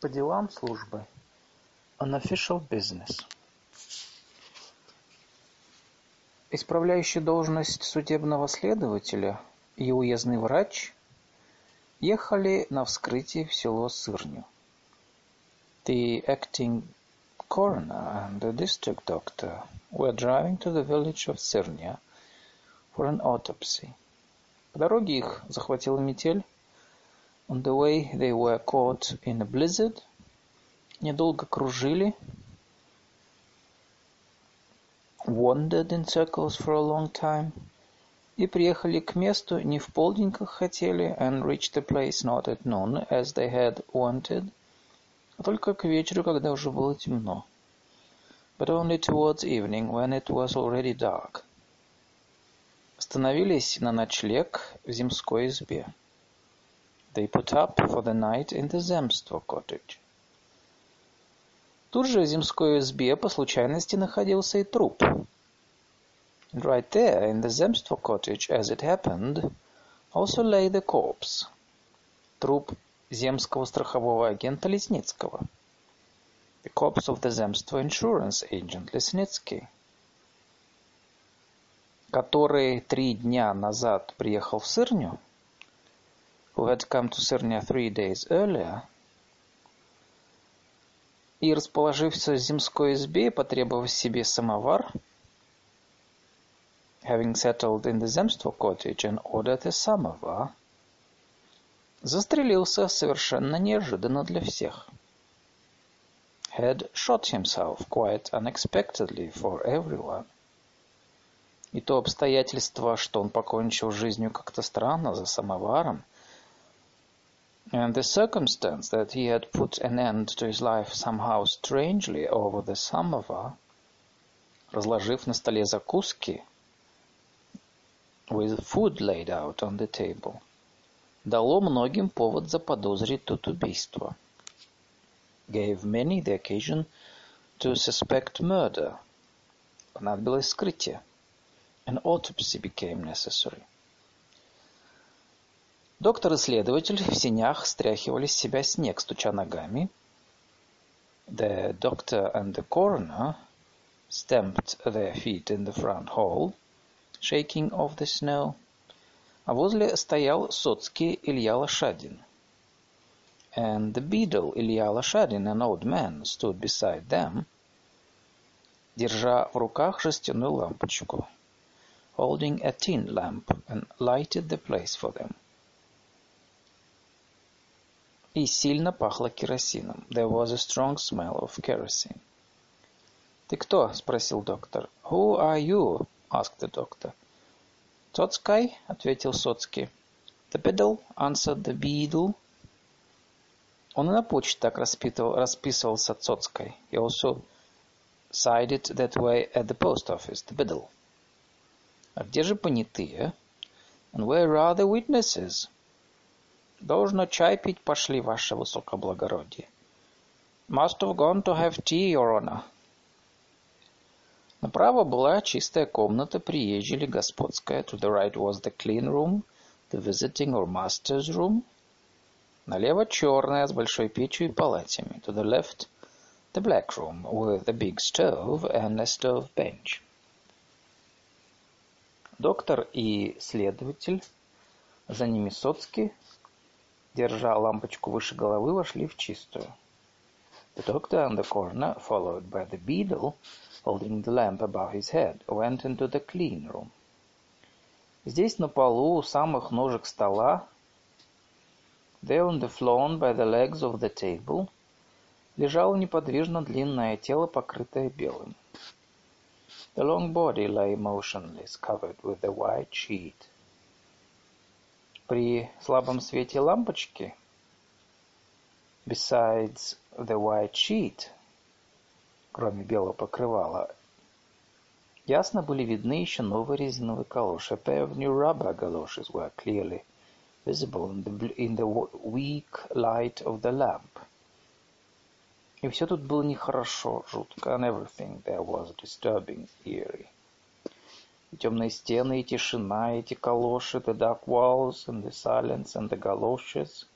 По делам службы. On official business. Исправляющий должность судебного следователя и уездный врач ехали на вскрытие в село Сырню. The acting coroner and the district doctor were driving to the village of Syrnia for an autopsy. По дороге их захватила метель. On the way they were caught in a blizzard. Недолго кружили. Wandered in circles for a long time. И приехали к месту не в полдень, как хотели, and reached the place not at noon, as they had wanted, а только к вечеру, когда уже было темно. But only towards evening, when it was already dark. Остановились на ночлег в земской избе. They put up for the night in the Zemstvo cottage. Тут же в земской избе по случайности находился и труп. And right there, in the Zemstvo cottage, as it happened, also lay the corpse. Труп земского страхового агента Лесницкого. The corpse of the Zemstvo insurance agent Lesnitsky, который три дня назад приехал в Сырню, who had come to Syrnia three days earlier, и, расположившись в земской избе, потребовав себе самовар, having settled in the Zemstvo cottage and ordered a samovar, застрелился совершенно неожиданно для всех. Had shot himself quite unexpectedly for everyone. И то обстоятельство, что он покончил жизнью как-то странно за самоваром, and the circumstance that he had put an end to his life somehow strangely over the samovar, разложив на столе закуски, with food laid out on the table, дало многим повод заподозрить тут убийство. Gave many the occasion to suspect murder. Понадобилось вскрытие. An autopsy became necessary. Доктор и следователь в сенях стряхивали с себя снег, стуча ногами. The doctor and the coroner stamped their feet in the front hall, shaking off the snow. А возле стоял Соцкий Илья Лошадин. And the beadle Илья Лошадин, an old man, stood beside them, держа в руках жестяную лампочку, holding a tin lamp, and lighted the place for them. И сильно пахло керосином. There was a strong smell of kerosene. «Ты кто?» — спросил доктор. «Who are you?» — asked the doctor. «Соцкай?» — ответил Соцкий. «The beadle?» — answered the beadle. Он и на почте так расписывал, расписывался Соцкой. He also signed it that way at the post office, the beadle. А где же понятые? And where are the witnesses? Должно чай пить пошли, ваше высокоблагородие. Must have gone to have tea, your honor. Направо была чистая комната, приезжей господская. To the right was the clean room, the visiting or master's room. Налево черная, с большой печью и палатями. To the left, the black room, with a big stove and a stove bench. Доктор и следователь, за ними Соцкий, держа лампочку выше головы, вошли в чистую. The doctor and the coroner, followed by the beadle, holding the lamp above his head, went into the clean room. Здесь на полу у самых ножек стола, there on the floor by the legs of the table, лежало неподвижно длинное тело, покрытое белым. The long body lay motionless, covered with a white sheet. При слабом свете лампочки, besides the white sheet, кроме белого покрывала, ясно были видны еще новые резиновые калоши. A pair of new rubber galoshes were clearly visible in the, in the weak light of the lamp. И все тут было нехорошо, жутко, and everything there was disturbing, eerie. Темные стены, и тишина, эти калоши, the dark walls, and the silence, and the galoshes,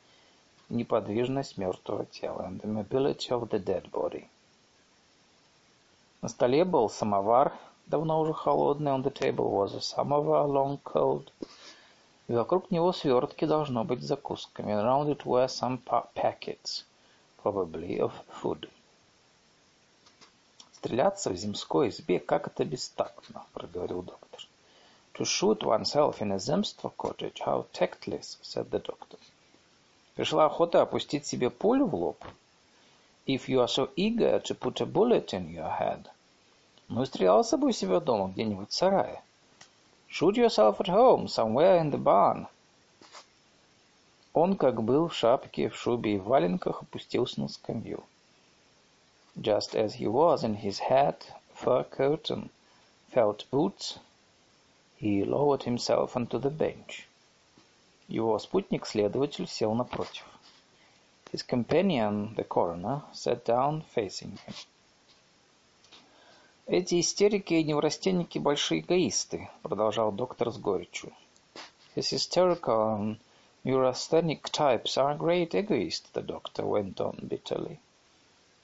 неподвижность мертвого тела, and the mobility of the dead body. На столе был самовар, давно уже холодный, on the table was a samovar, long cold, и вокруг него свертки должно быть закусками, around it were some packets, probably of food. Стреляться в земской избе, как это бестактно, проговорил доктор. To shoot oneself in a земство cottage, how tactless, said the doctor. Пришла охота опустить себе пулю в лоб. If you are so eager to put a bullet in your head. Ну и стрелялся бы у себя дома, где-нибудь в сарае. Shoot yourself at home, somewhere in the barn. Он, как был в шапке, в шубе и в валенках, опустился на скамью. Just as he was in his hat, fur coat and felt boots, He lowered himself onto the bench. Его спутник-следователь сел напротив. His companion, the coroner, sat down facing him. «Эти истерики и неврастенники – большие эгоисты», – продолжал доктор с горечью. «His hysterical and neurasthenic types are great egoists», – the doctor went on bitterly.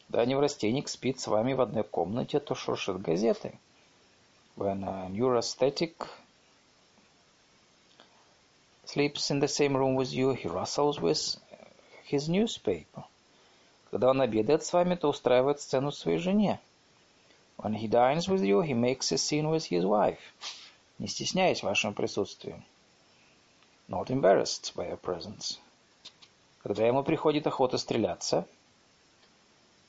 «Да неврастенник спит с вами в одной комнате, то шуршит газетой. When a neurasthenic sleeps in the same room with you, he rustles with his newspaper. Когда он обедает с вами, то устраивает сцену своей жене. When he dines with you, he makes a scene with his wife. Не стесняясь вашим присутствием. Not embarrassed by your presence. Когда ему приходит охота стреляться,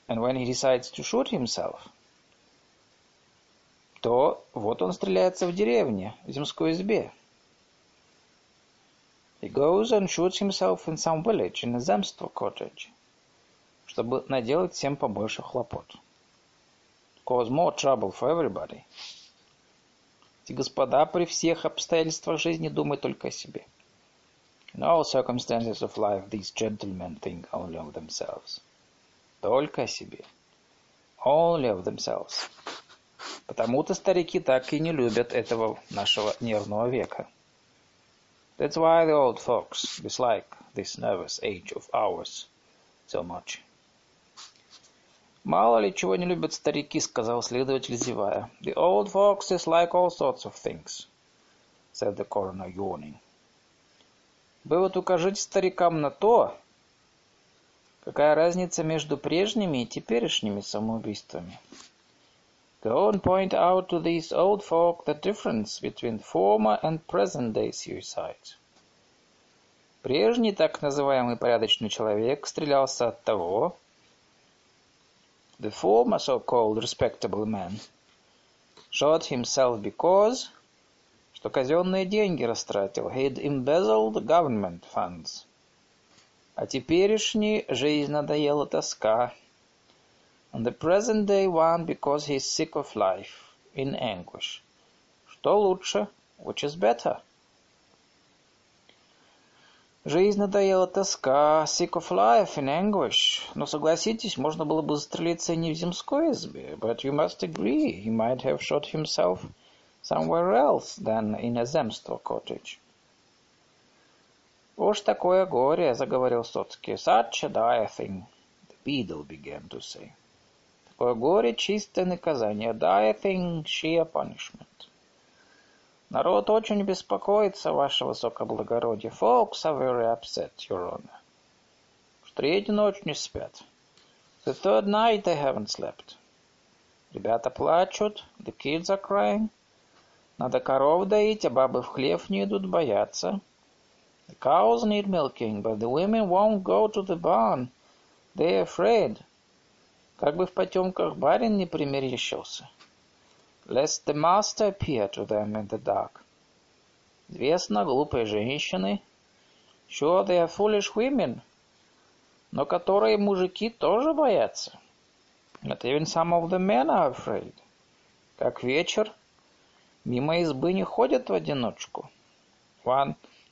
and when he decides to shoot himself, то вот он стреляется в деревне, в земской избе. He goes and shoots himself in some village in a земство cottage, чтобы наделать всем побольше хлопот. Cause more trouble for everybody. Эти господа при всех обстоятельствах жизни думают только о себе. In all circumstances of life, these gentlemen think only of themselves. Только о себе. Only of themselves. Потому-то старики так и не любят этого нашего нервного века. That's why the old folks dislike this nervous age of ours so much. «Мало ли чего не любят старики», — сказал следователь, зевая. «The old folks dislike all sorts of things», — said the coroner, yawning. «Вы вот укажите старикам на то, какая разница между прежними и теперешними самоубийствами». And point out to these old folk the difference between former and present-day suicide. Прежний так называемый порядочный человек стрелялся от того, the former so-called respectable man shot himself because, что казенные деньги растратил, he'd embezzled government funds. А теперешний жизнь надоела тоска, On the present day one because he is sick of life, in anguish. Что лучше? Which is better? Жизнь надоела тоска, sick of life, in anguish. Но согласитесь, можно было бы застрелиться не в земской избе. But you must agree, he might have shot himself somewhere else than in a земство cottage. Уж такое горе, заговорил Соцкий. Such a dire thing, the beadle began to say. Такое горе — чистое наказание. Die thing sheer punishment. Народ очень беспокоится, ваше высокоблагородие. Folks are very upset, your honor. Уж третью ночь не спят. The third night they haven't slept. Ребята плачут, the kids are crying. Надо коров доить, а бабы в хлев не идут, боятся. The cows need milking, but the women won't go to the barn. They're afraid. Как бы в потемках барин не примерещился. Lest the master appear to them in the dark. Известно, глупые женщины. Sure, they are foolish women. Но которые мужики тоже боятся. But even some of the men are afraid. Как вечер. Мимо избы не ходят в одиночку.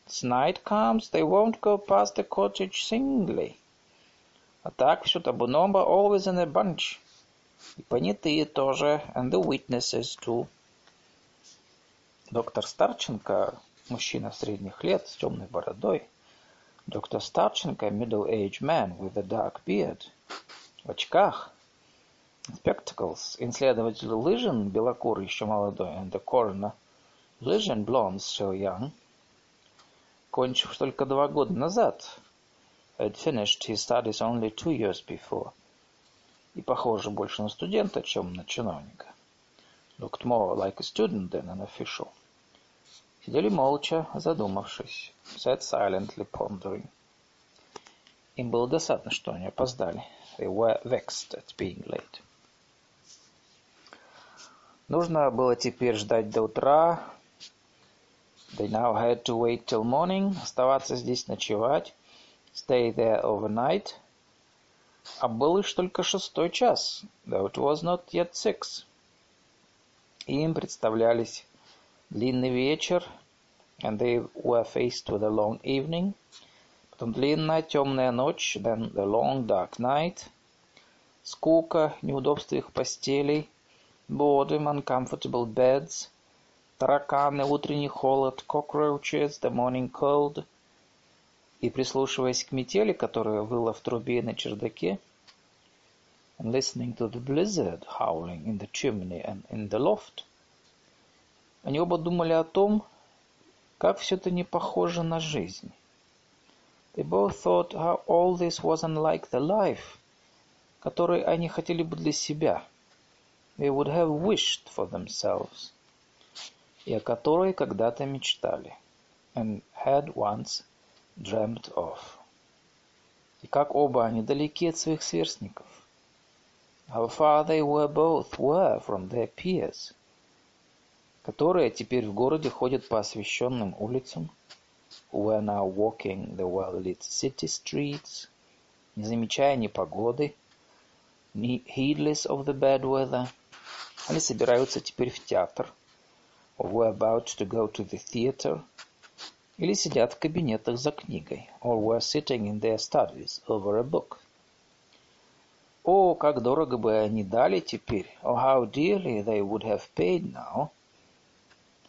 Once night comes, they won't go past the cottage singly. А так все табуном always in a bunch. И понятые тоже, and the witnesses too. Доктор Старченко, мужчина средних лет с темной бородой, Dr. Starchenko, a middle-aged man with a dark beard, в очках, spectacles, исследователь Лыжин, белокур еще молодой, and the coroner, Лыжин, blonde, so young, кончив только два года назад, had finished his studies only two years before, и похоже больше на студента, чем на чиновника. Looked more like a student than an official. Сидели молча, задумавшись. Sat silently pondering. Им было досадно, что они опоздали. They were vexed at being late. Нужно было теперь ждать до утра. They now had to wait till morning, оставаться здесь ночевать, stay there overnight. А был лишь только шестой час, though it was not yet six. Им представлялись длинный вечер, and they were faced with a long evening, потом длинная темная ночь, then the long dark night, скука, неудобства их постелей, boredom, uncomfortable beds, тараканы, утренний холод, cockroaches, the morning cold, и прислушиваясь к метели, которая выла в трубе на чердаке, and listening to the blizzard howling in the chimney and in the loft, они оба думали о том, как все это не похоже на жизнь. They both thought how all this was unlike the life, который они хотели бы для себя. They would have wished for themselves. И о которой когда-то мечтали. And had once dreamt of. И как оба они далеки от своих сверстников. How far they were both were from their peers – которые теперь в городе ходят по освещенным улицам, who are now walking the well-lit city streets, не замечая ни погоды, heedless of the bad weather, они собираются теперь в театр, or were about to go to the theater, или сидят в кабинетах за книгой, or were sitting in their studies over a book. О, как дорого бы они дали теперь, oh how dearly they would have paid now,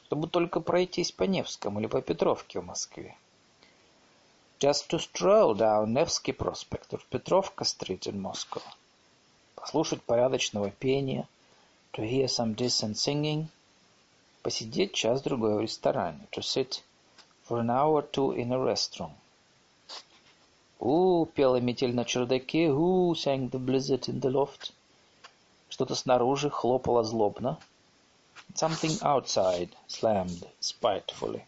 чтобы только пройтись по Невскому или по Петровке в Москве. Just to stroll down Nevsky Prospect or Petrovka Street in Moscow. Послушать порядочного пения, to hear some decent singing, посидеть час-другой в ресторане, to sit for an hour or two in a restaurant. У, пела метель на чердаке, у, sang the blizzard in the loft. Что-то снаружи хлопало злобно. Something outside slammed spitefully.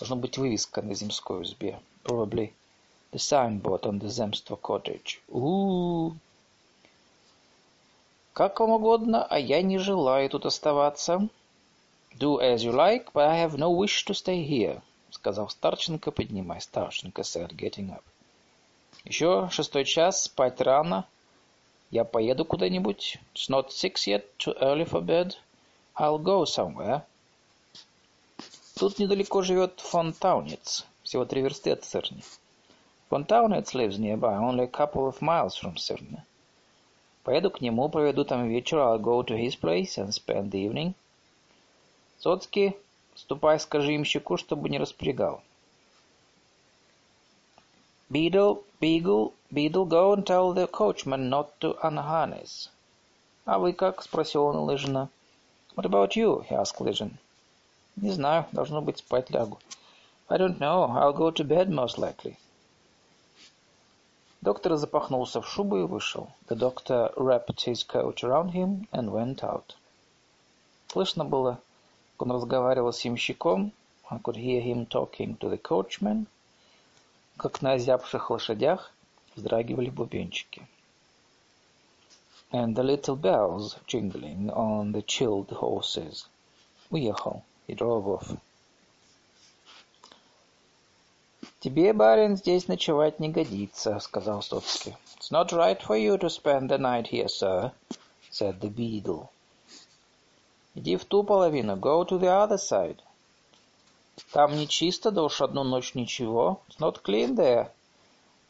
Должно быть вывеска на земской узбе. Probably the signboard on the Zemstvo cottage. у Как вам угодно, а я не желаю тут оставаться. Do as you like, but I have no wish to stay here, сказал Старченко, поднимаясь. Старченко said, getting up. Еще шестой час, спать рано. Я поеду куда-нибудь. It's not six yet, too early for bed. I'll go somewhere. Тут недалеко живет фон Таунец, всего три версты от Церни. Фон Таунец lives nearby, only a couple of miles from Церни. Поеду к нему, проведу там вечер, I'll go to his place and spend the evening. Соцкий, ступай, скажи имщику, чтобы не распрягал. Beadle, Beagle, Beadle, go and tell the coachman not to unharness. А вы как? спросил он лыжина. What about you? he asked Legion. Не знаю, должно быть, спать лягу. I don't know, I'll go to bed most likely. Доктор запахнулся в шубу и вышел. The doctor wrapped his coat around him and went out. Слышно было, он разговаривал с ямщиком. I could hear him talking to the coachman. Как на озябших лошадях вздрагивали бубенчики. and the little bells jingling on the chilled horses. Уехал. He drove off. «Тебе, барин, здесь ночевать не годится», — сказал Стоцкий. «It's not right for you to spend the night here, sir», — said the beadle. «Иди в ту половину, go to the other side». «Там не чисто, да уж одну ночь ничего. It's not clean there,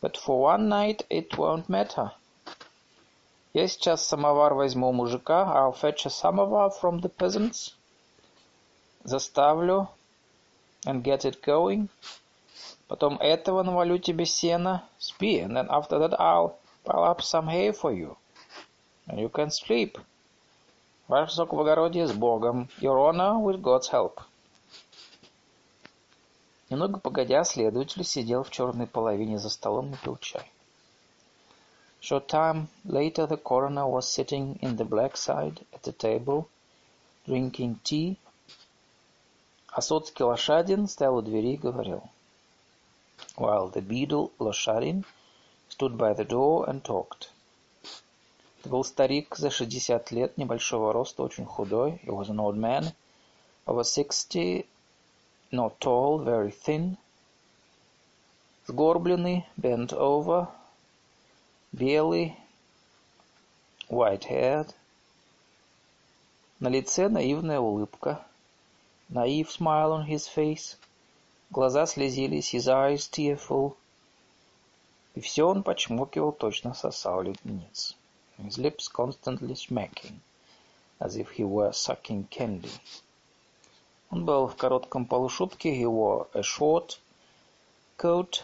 but for one night it won't matter». Я сейчас самовар возьму у мужика. I'll fetch a samovar from the peasants. Заставлю and get it going. Потом этого навалю тебе сена. Спи, and then after that I'll pile up some hay for you. And you can sleep. Ваше высокоблагородие с Богом. Your honor with God's help. Немного погодя, следователь сидел в черной половине за столом и пил чай. Short time later the coroner was sitting in the black side at the table, drinking tea. А Соцкий Лошадин стоял у двери и говорил. While the beadle Лошадин stood by the door and talked. Это был старик за шестьдесят лет, небольшого роста, очень худой. He was an old man, over sixty, not tall, very thin. Сгорбленный, bent over, белый, white-haired. На лице наивная улыбка. Naive smile on his face. Глаза слезились, his eyes tearful. И все он почмокивал, точно сосал леденец. his lips constantly smacking, as if he were sucking candy. Он был в коротком полушубке, he wore a short coat,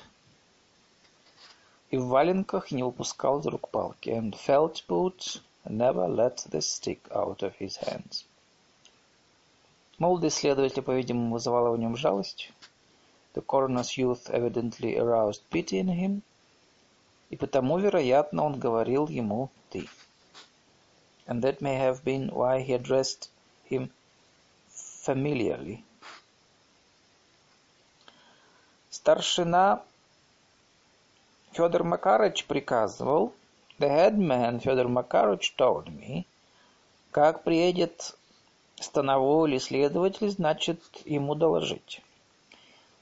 и в валенках не выпускал из рук палки, and felt boots never let the stick out of his hands. Молодый следователь, по-видимому, вызывала в нем жалость. The coroner's youth evidently aroused pity in him, И потому, вероятно, он говорил ему «ты». And that may have been why he addressed him familiarly. Старшина Федор Макарыч приказывал, the headman Федор Макарыч told me, как приедет становой или следователь, значит, ему доложить.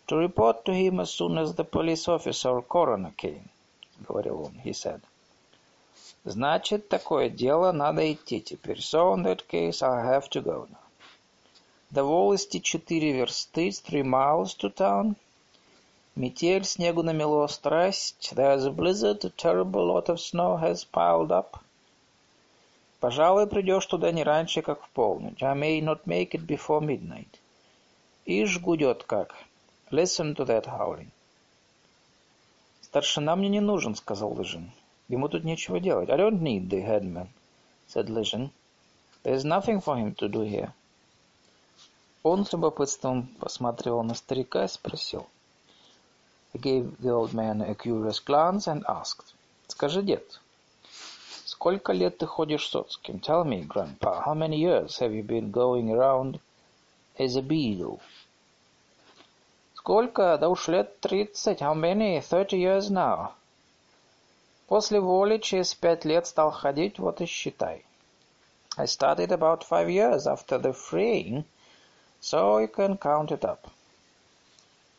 To report to him as soon as the police officer or coroner came. — говорил он, he said. Значит, такое дело, надо идти теперь. So, in that case, I have to go now. До волости четыре версты, three miles to town. Метель, снегу намело страсть. There's a blizzard, a terrible lot of snow has piled up. Пожалуй, придешь туда не раньше, как в полночь. I may not make it before midnight. Ишь гудет как. Listen to that howling. «Старшина мне не нужен», — сказал Лыжин. «Ему тут нечего делать». «I don't need the headman», — said Лыжин. «There's nothing for him to do here». Он с любопытством посмотрел на старика и спросил. He gave the old man a curious glance and asked. «Скажи, дед, сколько лет ты ходишь соцким? Tell me, grandpa, how many years have you been going around as a beadle?» Сколько? Да уж лет тридцать. How many? Thirty years now. После воли через пять лет стал ходить, вот и считай. I started about five years after the freeing, so you can count it up.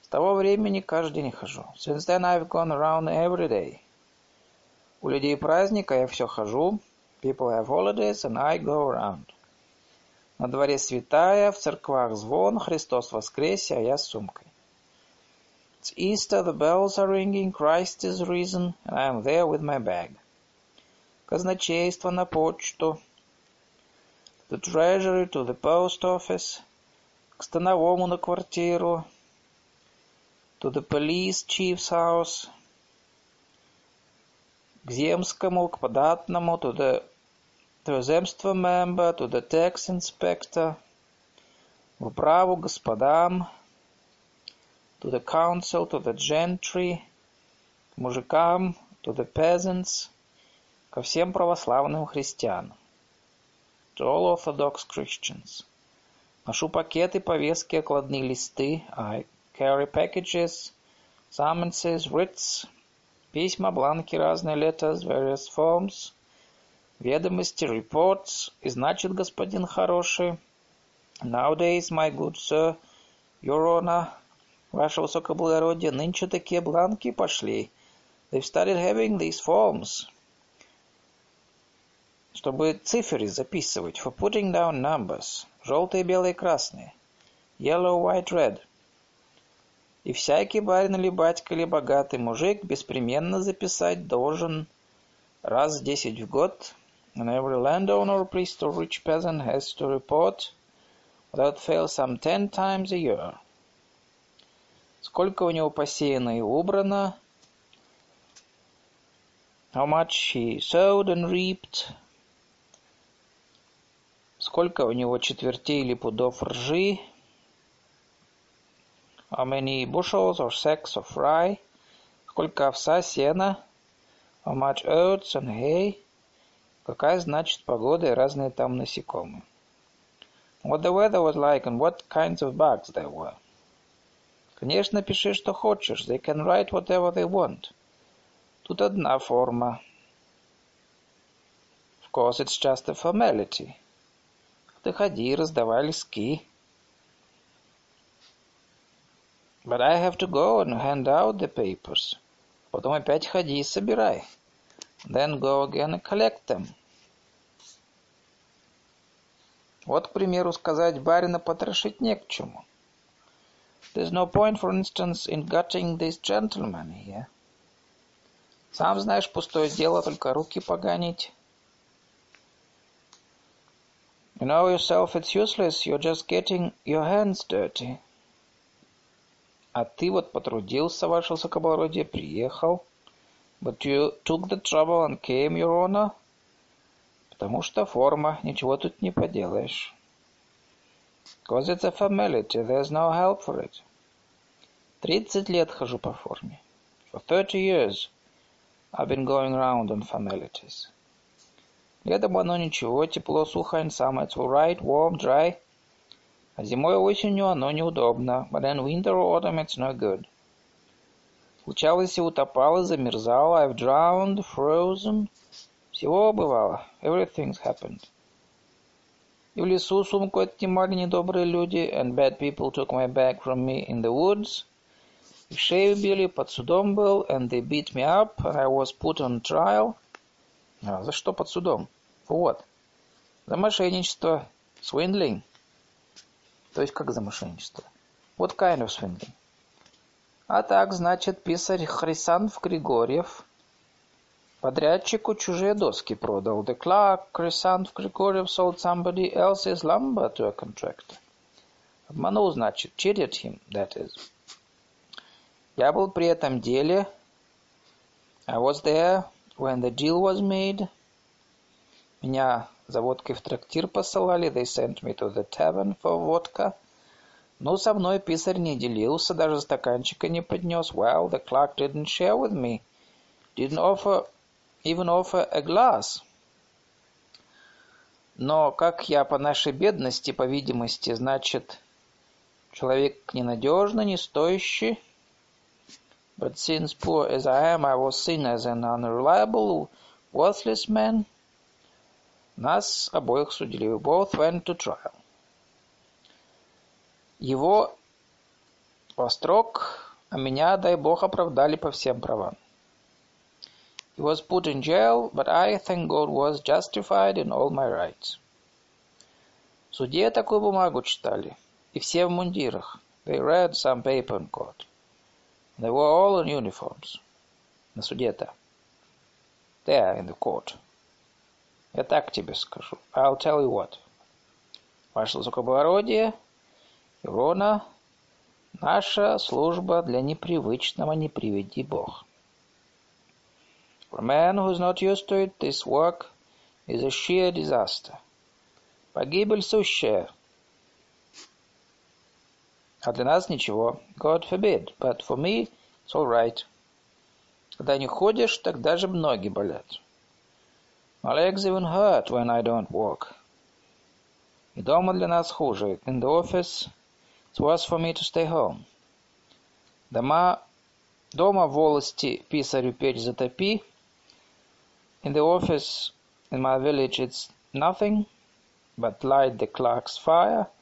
С того времени каждый день хожу. Since then I've gone around every day. У людей праздника я все хожу. People have holidays and I go around. На дворе святая, в церквах звон, Христос воскресе, а я с сумкой. It's Easter, the bells are ringing, Christ is risen, and I am there with my bag. Казначейство на почту. The treasury to the post office. К становому на квартиру. To the police chief's house. К земскому, к податному, to the to земство member, to the tax inspector. В управу господам to the council, to the gentry, к мужикам, to the peasants, ко всем православным христианам, to all Orthodox Christians. Ношу пакеты, повестки, окладные листы. I carry packages, summonses, writs, письма, бланки, разные letters, various forms, ведомости, reports. И значит, господин хороший, nowadays, my good sir, your honor, Ваше Высокоблагородие, нынче такие бланки пошли. They've started having these forms. Чтобы цифры записывать. For putting down numbers. Желтые, белые, красные. Yellow, white, red. И всякий барин или батька или богатый мужик беспременно записать должен раз в десять в год. And every landowner, priest or rich peasant has to report without fail some ten times a year. Сколько у него посеяно и убрано? How much he sowed and reaped. Сколько у него четвертей или пудов ржи? How many bushels or sacks of rye? Сколько овса, сена? How much oats and hay? Какая, значит, погода и разные там насекомые. What the weather was like and what kinds of bugs there were. Конечно, пиши, что хочешь. They can write whatever they want. Тут одна форма. Of course, it's just a formality. Ты ходи, раздавай листки. But I have to go and hand out the papers. Потом опять ходи и собирай. Then go again and collect them. Вот, к примеру, сказать барина потрошить не к чему. There's no point, for instance, in gutting this gentleman here. Сам знаешь, пустое дело, только руки поганить. You know yourself it's useless, you're just getting your hands dirty. А ты вот потрудился, ваше высокоблагородие, приехал. But you took the trouble and came, your honor. Потому что форма, ничего тут не поделаешь. Because it's a formality, there's no help for it. Тридцать лет хожу по форме. For thirty years I've been going round on formalities. Летом оно ничего, тепло, сухо and summer it's all right, warm, dry. А зимой и осенью оно неудобно. But in winter or autumn it's no good. Случалось и утопало, замерзало. I've drowned, frozen. Всего бывало. Everything's happened. И в лесу сумку отнимали недобрые люди, and bad people took my bag from me in the woods. И шею били, под судом был, and they beat me up, and I was put on trial. А, за что под судом? Вот. За мошенничество. Swindling. То есть как за мошенничество? What kind of swindling? А так, значит, писарь Хрисанф Григорьев подрядчику чужие доски продал. The clerk Хрисанф Григорьев sold somebody else's lumber to a contractor. Обманул, значит, cheated him, that is. Я был при этом деле. I was there when the deal was made. Меня за водкой в трактир посылали. They sent me to the tavern for vodka. Но со мной писарь не делился, даже стаканчика не поднес. Well, the clerk didn't share with me. Didn't offer, even offer a glass. Но как я по нашей бедности, по видимости, значит, человек ненадежный, не стоящий, But since poor as I am, I was seen as an unreliable, worthless man. Нас обоих судили. We both went to trial. Его построг, а меня, дай бог, оправдали по всем правам. He was put in jail, but I, thank God, was justified in all my rights. В суде такую бумагу читали, и все в мундирах. They read some paper in court. They were all in uniforms. На суде-то. There, in the court. Я так тебе скажу. I'll tell you what. Ваше высокоблагородие, Ирона, наша служба для непривычного не приведи Бог. For a man who is not used to it, this work is a sheer disaster. Погибель сущая, а для нас ничего. God forbid. But for me, it's all right. Когда не ходишь, так даже ноги болят. My legs even hurt when I don't walk. И дома для нас хуже. In the office, it's worse for me to stay home. Дома, дома волости писарю печь затопи. In the office, in my village, it's nothing but light the clerk's fire –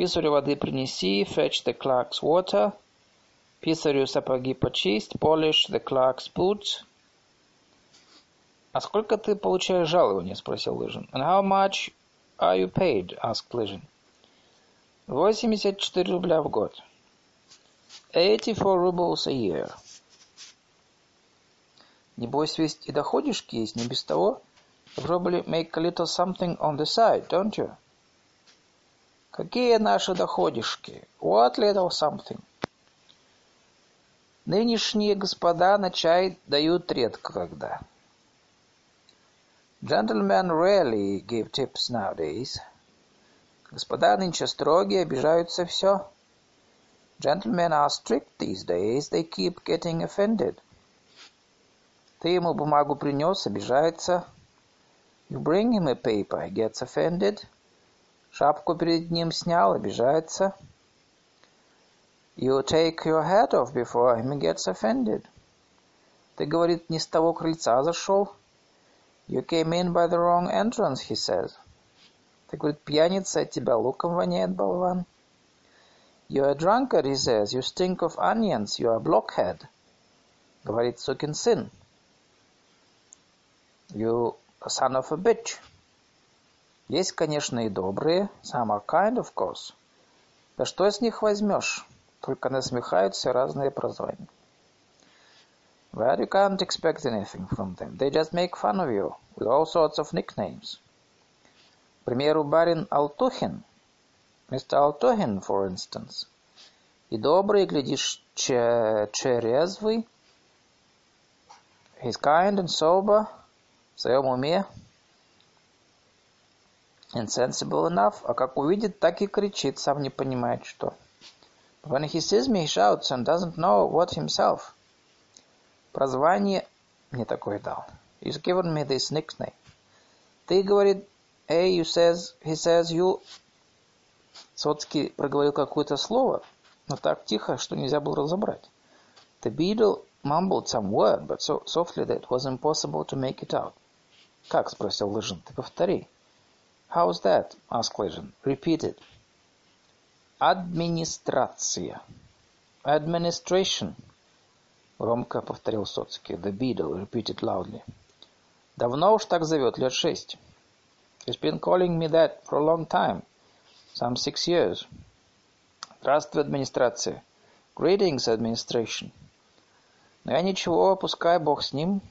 Писарю воды принеси, fetch the clerk's water. Писарю сапоги почисть, polish the clerk's boots. А сколько ты получаешь жалования? спросил Лыжин. And how much are you paid? asked Лыжин. 84 рубля в год. 84 rubles a year. Небось, ведь и доходишки есть, не без того. You probably make a little something on the side, don't you? Какие наши доходишки? What little something? Нынешние господа на чай дают редко когда. Gentlemen rarely give tips nowadays. Господа нынче строгие, обижаются все. Gentlemen are strict these days, they keep getting offended. Ты ему бумагу принес, обижается. You bring him a paper, he gets offended. Шапку перед ним снял, обижается. You take your hat off before him, he gets offended. Ты, говорит, не с того крыльца зашел. You came in by the wrong entrance, he says. Ты, говорит, пьяница, от тебя луком воняет, болван. You're a drunkard, he says. You stink of onions. You're a blockhead. Говорит, сукин сын. You son of a bitch. Есть, конечно, и добрые. Some are kind, of course. Да что с них возьмешь? Только насмехаются разные прозвания. Well, you can't expect anything from them. They just make fun of you with all sorts of nicknames. К примеру, барин Алтухин. Mr. Алтухин, for instance. И добрый, глядишь, че черезвый. He's kind and sober, в своем уме. Insensible enough, а как увидит, так и кричит, сам не понимает, что. When he sees me, he shouts and doesn't know what himself. Прозвание мне такое дал. He's given me this nickname. Ты, говорит, Hey, you says, he says, you... Соцкий проговорил какое-то слово, но так тихо, что нельзя было разобрать. The beadle mumbled some word, but so softly that it was impossible to make it out. Как? спросил Лыжин. Ты повтори. How's that? asked Лыжин. Repeat it. Администрация. Administration. Громко повторил Соцкий. The beadle repeated loudly. Давно уж так зовет, лет шесть. He's been calling me that for a long time. Some six years. Здравствуй, администрация. Greetings, administration. Но я ничего, пускай Бог с ним.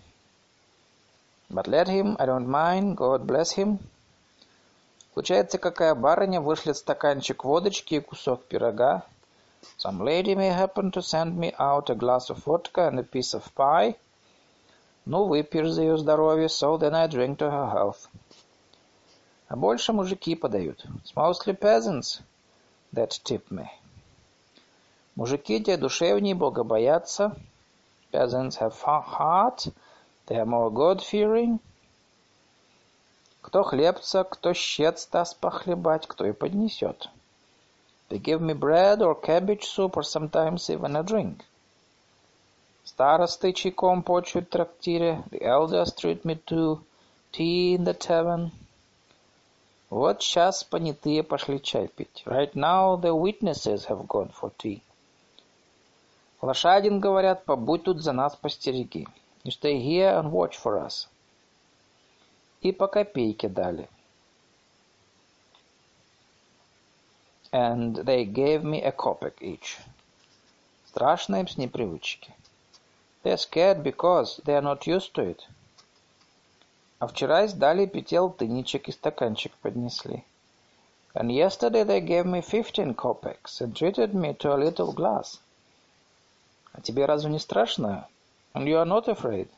But let him, I don't mind, God bless him. Случается, какая барыня вышлет стаканчик водочки и кусок пирога. Some lady may happen to send me out a glass of vodka and a piece of pie. Ну, выпьешь за ее здоровье, so then I drink to her health. А больше мужики подают. It's mostly peasants that tip me. Мужики те душевнее Бога боятся. Peasants have heart. They are more God-fearing. Кто хлебца, кто щец даст похлебать, кто и поднесет. They give me bread or cabbage soup or sometimes even a drink. Старосты чайком почуют в трактире. The elders treat me to tea in the tavern. Вот сейчас понятые пошли чай пить. Right now the witnesses have gone for tea. Лошадин, говорят, побудь тут за нас постереги. You stay here and watch for us. И по копейке дали. And they gave me a kopeck each. Страшно им с непривычки. They're scared because they are not used to it. А вчера сдали пятиалтыничек и стаканчик поднесли. And yesterday they gave me fifteen kopecks and treated me to a little glass. А тебе разве не страшно? And you are not afraid?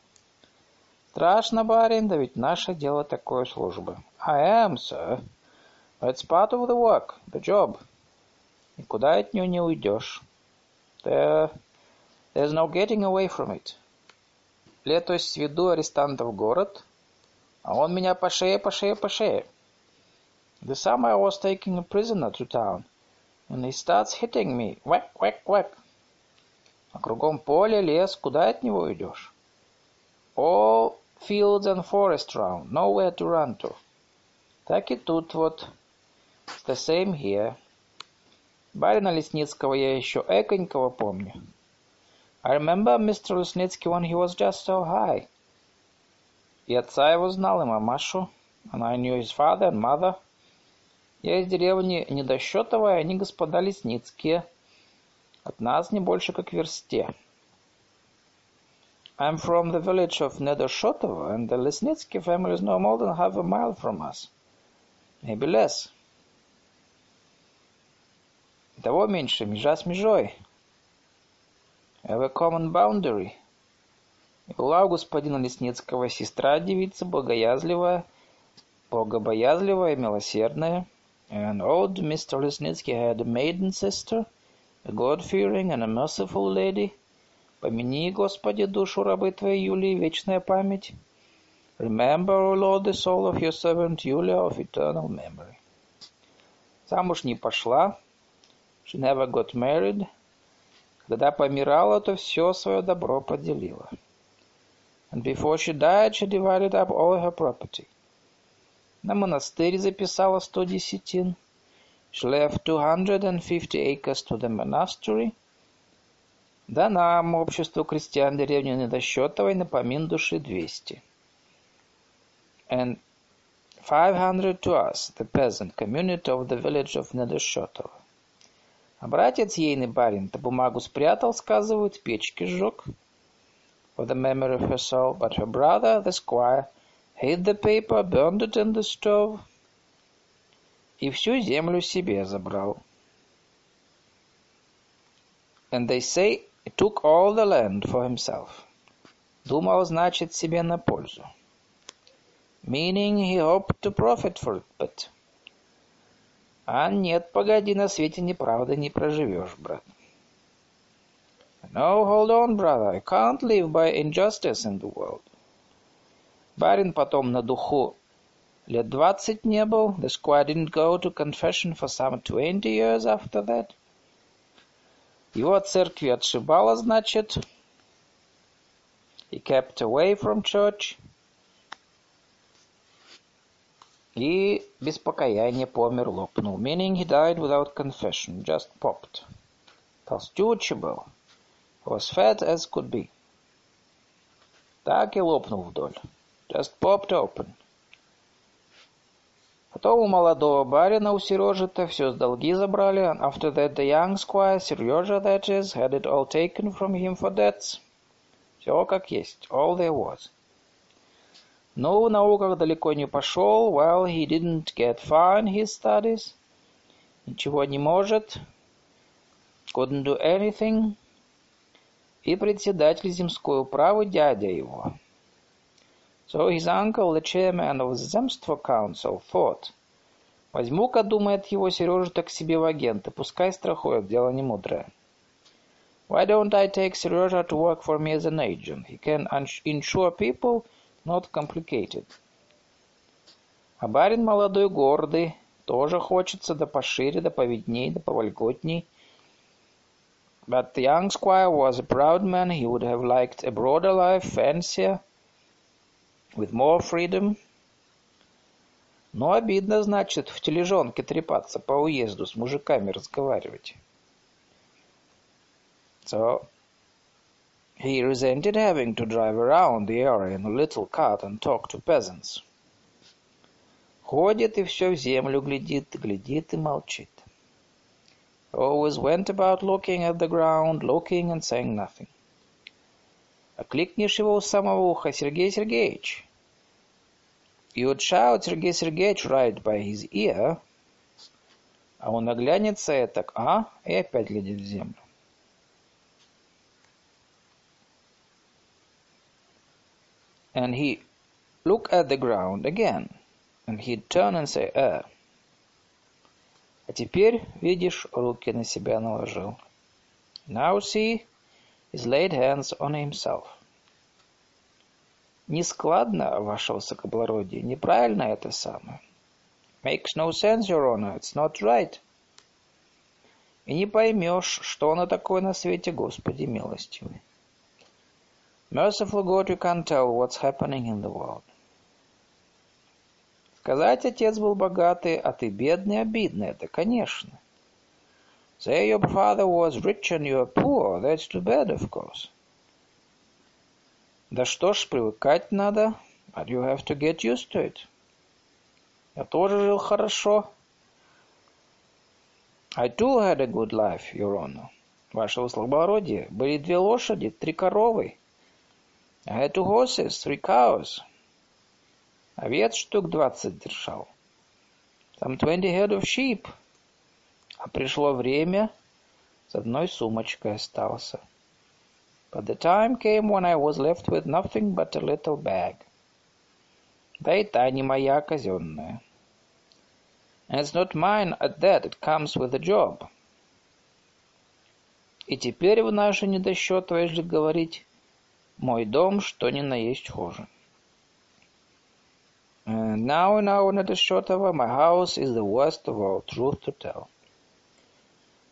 Страшно, барин, да ведь наше дело такое служба. I am, sir. It's part of the work, the job. Никуда от нее не уйдешь. There, there's no getting away from it. Летось сведу арестанта в город, а он меня по шее, по шее, по шее. The summer I was taking a prisoner to town, and he starts hitting me. Whack, whack, whack. А кругом поле, лес, куда от него идешь? All fields and forest round, nowhere to run to. Так и тут вот. It's the same here. Барина Лесницкого я еще эконького помню. I remember Mr. Лесницкий when he was just so high. И отца его знал, и мамашу. And I knew his father and mother. Я из деревни Недосчетовая, они господа Лесницкие. От нас не больше, как версте. I'm from the village of Nedoshotovo, and the Lesnitsky family is no more than half a mile from us. Maybe less. Того меньше, межа с межой. have a common boundary. И была у господина Лесницкого сестра девица богоязливая, богобоязливая и милосердная. And old Mr. Lesnitsky had a maiden sister, God-fearing and a merciful lady. Помяни, Господи, душу рабы Твоей Юлии, вечная память. Remember, O Lord, the soul of your servant Julia of eternal memory. Замуж не пошла. She never got married. Когда помирала, то все свое добро поделила. And before she died, she divided up all her property. На монастырь записала сто десятин. She left two hundred and fifty acres to the monastery. Да нам, обществу крестьян деревни Недосчетовой, на помин души двести. And five hundred to us, the peasant community of the village of Недосчетово. А братец ейный барин-то бумагу спрятал, сказывают, печки сжег. For the memory of her soul, but her brother, the squire, hid the paper, burned it in the stove. И всю землю себе забрал. And they say he took all the land for himself. Думал, значит, себе на пользу. Meaning he hoped to profit for it, but... А нет, погоди, на свете неправды не проживешь, брат. No, hold on, brother, I can't live by injustice in the world. Барин потом на духу лет двадцать не был. The squire didn't go to confession for some twenty years after that. Его от церкви отшибало, значит. He kept away from church. И без покаяния помер, лопнул. Meaning he died without confession, just popped. Толстючий был. Was fat as could be. Так и лопнул вдоль. Just popped open. Потом у молодого барина, у Сережи-то, все с долги забрали. After that the young squire, Сережа, that is, had it all taken from him for debts. Все как есть. All there was. Но в науках далеко не пошел. Well, he didn't get far in his studies. Ничего не может. Couldn't do anything. И председатель земской управы дядя его. So his uncle, the chairman of the Zemstvo Council, thought, «Возьму-ка, думает его Сережа, так себе в агенты, пускай страхует, дело не мудрое». Why don't I take Serежа to work for me as an agent? He can insure people, not complicated. А барин молодой гордый, тоже хочется да пошире, да повидней, да повольготней. But the young squire was a proud man, he would have liked a broader life, fancier, with more freedom. Но обидно, значит, в тележонке трепаться по уезду, с мужиками разговаривать. So he resented having to drive around the area in a little cart and talk to peasants. Ходит и все в землю глядит, глядит и молчит. Always went about looking at the ground, looking and saying nothing. Окликнешь его у самого уха, Сергей Сергеевич. You would shout Сергей Сергеевич right by his ear, а он оглянется и так, а, и опять глядит в землю. And he look at the ground again, and he'd turn and say, uh. А теперь, видишь, руки на себя наложил. Now see, he's laid hands on himself. Нескладно, ваше высокоблагородие, неправильно это самое. Makes no sense, your honor, it's not right. И не поймешь, что оно такое на свете, Господи милостивый. Merciful God, you can't tell what's happening in the world. Сказать, отец был богатый, а ты бедный, обидно, это конечно. Say your father was rich and you are poor, that's too bad, of course. Да что ж, привыкать надо, but you have to get used to it. Я тоже жил хорошо. I too had a good life, your honor. Ваше благородие, были две лошади, три коровы. I had two horses, three cows. Овец штук двадцать держал. Some twenty head of sheep. А пришло время, с одной сумочкой остался. But the time came when I was left with nothing but a little bag. Да и та не моя казенная. And it's not mine at that, it comes with the job. И теперь в наши недосчеты, если говорить, мой дом что ни на есть хуже. And now in our недосчетово, my house is the worst of all, truth to tell.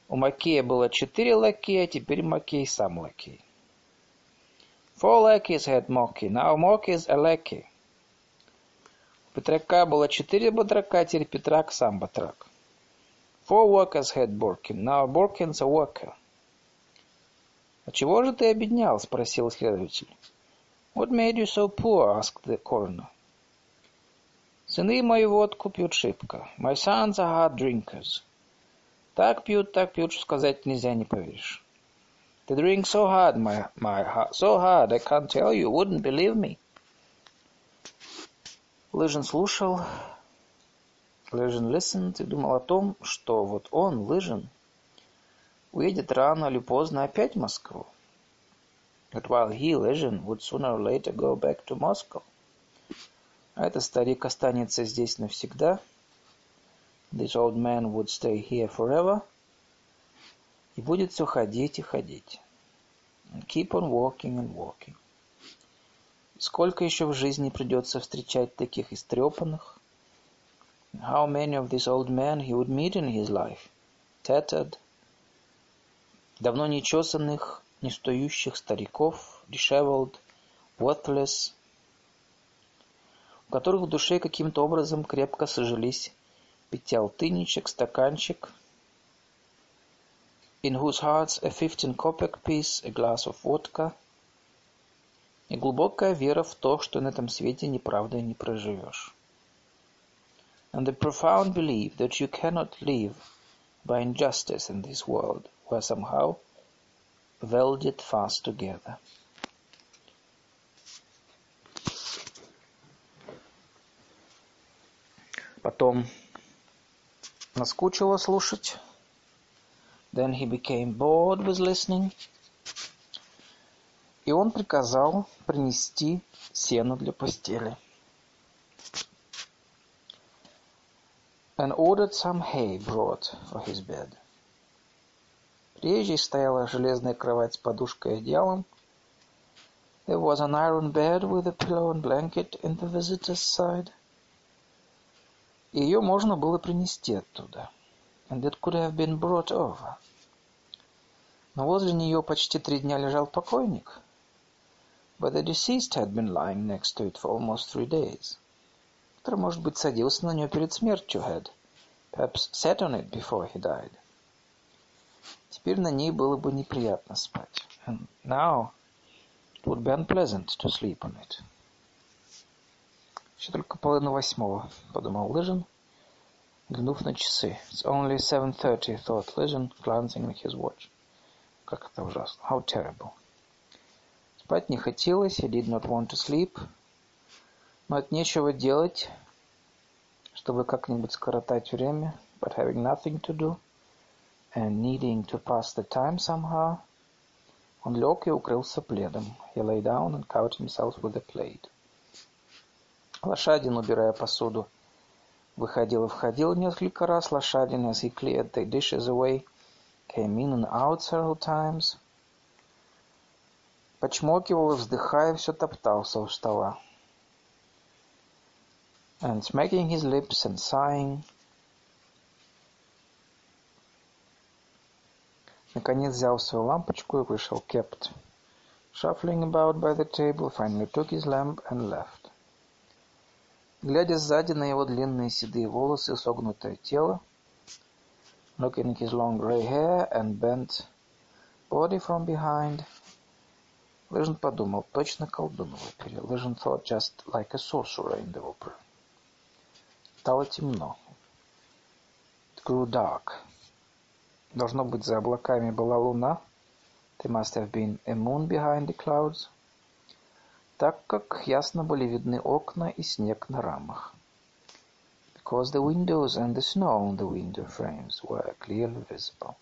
У Макея было четыре лакея, теперь Макей сам лакей. Four lackeys had Moki, now Moki is a lackey. У Петрака было четыре батрака, теперь Петрак сам батрак. Four workers had Borkin, now Borkin's a worker. «А чего же ты обеднял?» — спросил следователь. «What made you so poor?» — asked the coroner. «Сыны мои водку пьют шибко. My sons are hard drinkers. Так пьют, так пьют, что сказать нельзя, не поверишь. They drink so hard, my, my, so hard, I can't tell you, wouldn't believe me. Лыжин слушал, Лыжин listened и думал о том, что вот он, Лыжин, уедет рано или поздно опять в Москву. But while he, Лыжин, would sooner or later go back to Moscow. А этот старик останется здесь навсегда. This old man would stay here forever. И будет все ходить и ходить. Keep on walking and walking. Сколько еще в жизни придется встречать таких истрепанных? How many of these old men he would meet in his life? Tattered, давно не чесанных, не стоящих стариков, disheveled, worthless, у которых в душе каким-то образом крепко сожились пятиалтынничек, стаканчик, in whose hearts a fifteen kopeck piece, a glass of vodka — и глубокая вера в то, что на этом свете неправдой не проживешь. And the profound belief that you cannot live by injustice in this world, where somehow welded fast together. Потом наскучило слушать. Then he became bored with listening. И он приказал принести сено для постели. And ordered some hay brought for his bed. Приезжей стояла железная кровать с подушкой и одеялом. There was an iron bed with a pillow and blanket in the visitor's side. Ее можно было принести оттуда. It could have been brought over. Но возле нее почти три дня лежал покойник. But the deceased had been lying next to it for almost three days. Который, может быть, садился на нее перед смертью, had perhaps sat on it before he died. Теперь на ней было бы неприятно спать. And now it would be unpleasant to sleep on it. Еще только половина восьмого, подумал Лыжин, глянув на часы. It's only 7.30, thought Лыжин, glancing at his watch. Как это ужасно. How terrible. Спать не хотелось, I did not want to sleep. Но от нечего делать, чтобы как-нибудь скоротать время, but having nothing to do, and needing to pass the time somehow, он лег и укрылся пледом. He lay down and covered himself with a plaid. Лошадин, убирая посуду, выходил и входил несколько раз. Лошадин, as he cleared the dishes away, came in and out several times. Почмокивал и, вздыхая, все топтался у стола. And smacking his lips and sighing, наконец взял свою лампочку и вышел, kept shuffling about by the table, finally took his lamp and left. Глядя сзади на его длинные седые волосы и согнутое тело, looking at his long gray hair and bent body from behind, Лыжин подумал, точно колдун в опере. Лыжин thought just like a sorcerer in the opera. Стало темно. It grew dark. Должно быть, за облаками была луна. There must have been a moon behind the clouds. Так как ясно были видны окна и снег на рамах. Because the windows and the snow on the window frames were clearly visible.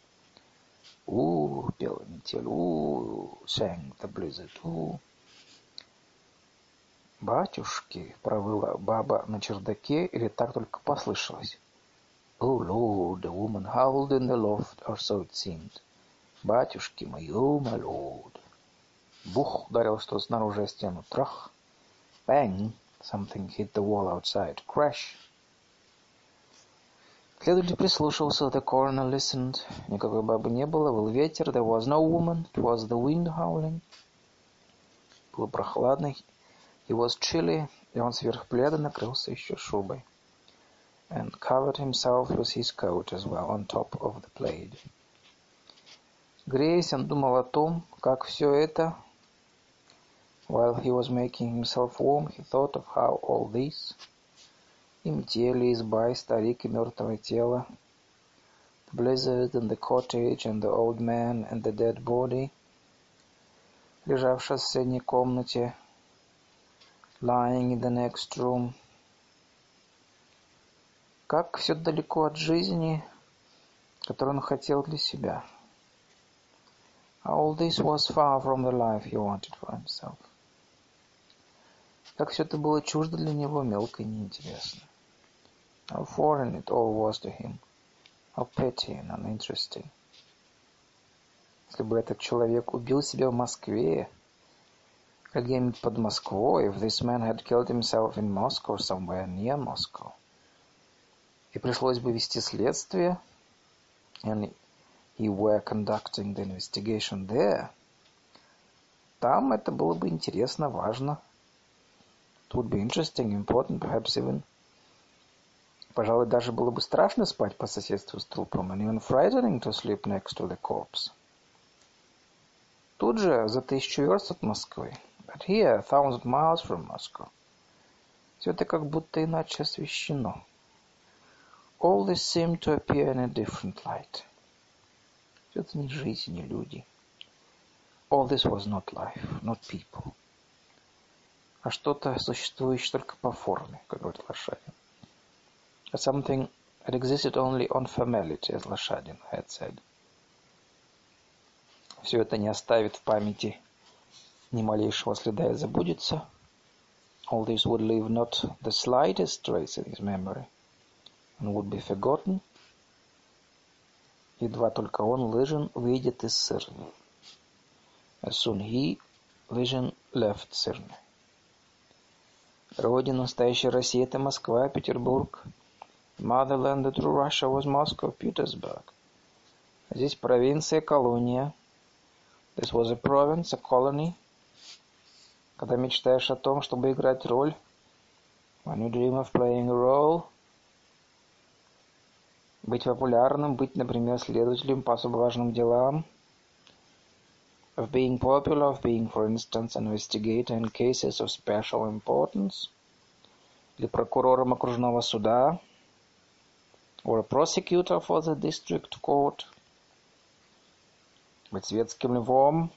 «У-у-у!» — пела метель. «У-у-у!» — sang the blizzard. «У-у-у!» «Батюшки!» — провыла баба на чердаке, или так только послышалось. «Oh, Lord!» — the woman howled in the loft, or so it seemed. «Батюшки мои! Oh, my Lord!» Бух ударил что снаружи о стену. Трах! Bang! Something hit the wall outside. Crash! Следователь прислушался. The coroner listened. Никакой бабы не было. Был ветер. There was no woman. It was the wind howling. Было прохладно. He was chilly. И он сверх пледа накрылся еще шубой. And covered himself with his coat as well on top of the plaid. Греясь, он думал о том, как все это... While he was making himself warm, he thought of how all this... И метели, изба, и старик, и мертвое тело. The blizzard and the cottage and the old man and the dead body, лежавший в соседней комнате, lying in the next room. Как все далеко от жизни, которую он хотел для себя. All this was far from the life he wanted for himself. Как все это было чуждо для него, мелко и неинтересно. How foreign it all was to him. How petty and uninteresting. Если бы этот человек убил себя в Москве, где-нибудь под Москвой, if this man had killed himself in Moscow, somewhere near Moscow, и пришлось бы вести следствие, and he were conducting the investigation there, там это было бы интересно, важно. It would be interesting, important, perhaps even Пожалуй, даже было бы страшно спать по соседству с трупом, and even frightening to sleep next to the corpse. Тут же, за тысячу верст от Москвы. But here, a thousand miles from Moscow. Все это как будто иначе освещено. All this seemed to appear in a different light. Все это не жизнь, не люди. All this was not life, not people. А что-то, существующее только по форме, как говорит Лошадин something that existed only on formality, as Лошадин had said. Все это не оставит в памяти ни малейшего следа и забудется. All this would leave not the slightest trace in his memory and would be forgotten. Едва только он, Лыжин, выйдет из Сырни. As soon he, Лыжин, left Сырни. Родина настоящей России – это Москва, Петербург – Motherland to Russia was Moscow, Petersburg. Здесь провинция, колония. This was a province, a colony. Когда мечтаешь о том, чтобы играть роль. When you dream of playing a role. Быть популярным, быть, например, следователем по особо важным делам. Of being popular, of being, for instance, an investigator in cases of special importance. Или прокурором окружного суда or a prosecutor for the district court, быть светским львом,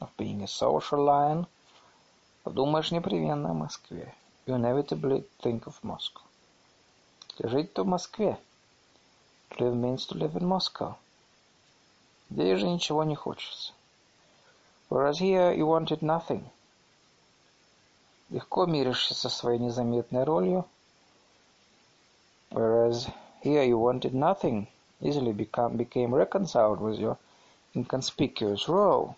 of being a social lion, подумаешь непременно о Москве. You inevitably think of Moscow. Жить-то в Москве. To live means to live in Moscow. Здесь же ничего не хочется. Whereas here you wanted nothing. Легко миришься со своей незаметной ролью. Whereas Here you wanted nothing, easily become, became reconciled with your inconspicuous role.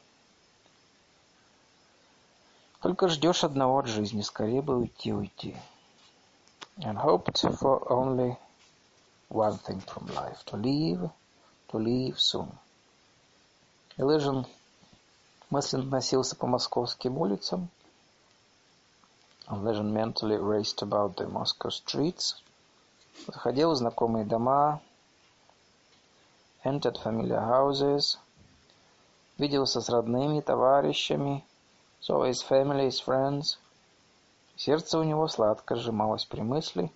Только ждешь одного от жизни, скорее бы уйти, уйти. And hoped for only one thing from life, to leave, to leave soon. И Лыжин мысленно носился по московским улицам. And Лыжин mentally raced about the Moscow streets. Заходил в знакомые дома, entered familiar houses, виделся с родными, товарищами, saw his family, his friends. Сердце у него сладко сжималось при мысли,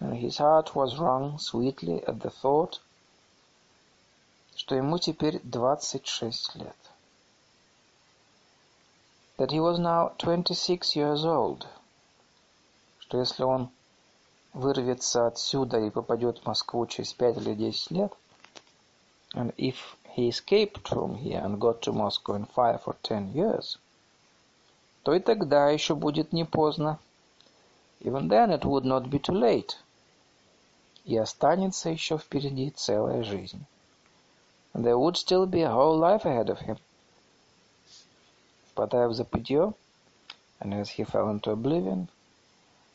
and his heart was wrung sweetly at the thought, что ему теперь двадцать шесть лет. That he was now twenty-six years old. Что если он вырвется отсюда и попадет в Москву через пять или десять лет, and if he escaped from here and got to Moscow in five or ten years, то и тогда еще будет не поздно. Even then it would not be too late. И останется еще впереди целая жизнь. And there would still be a whole life ahead of him. Впадая в забытье, and as he fell into oblivion,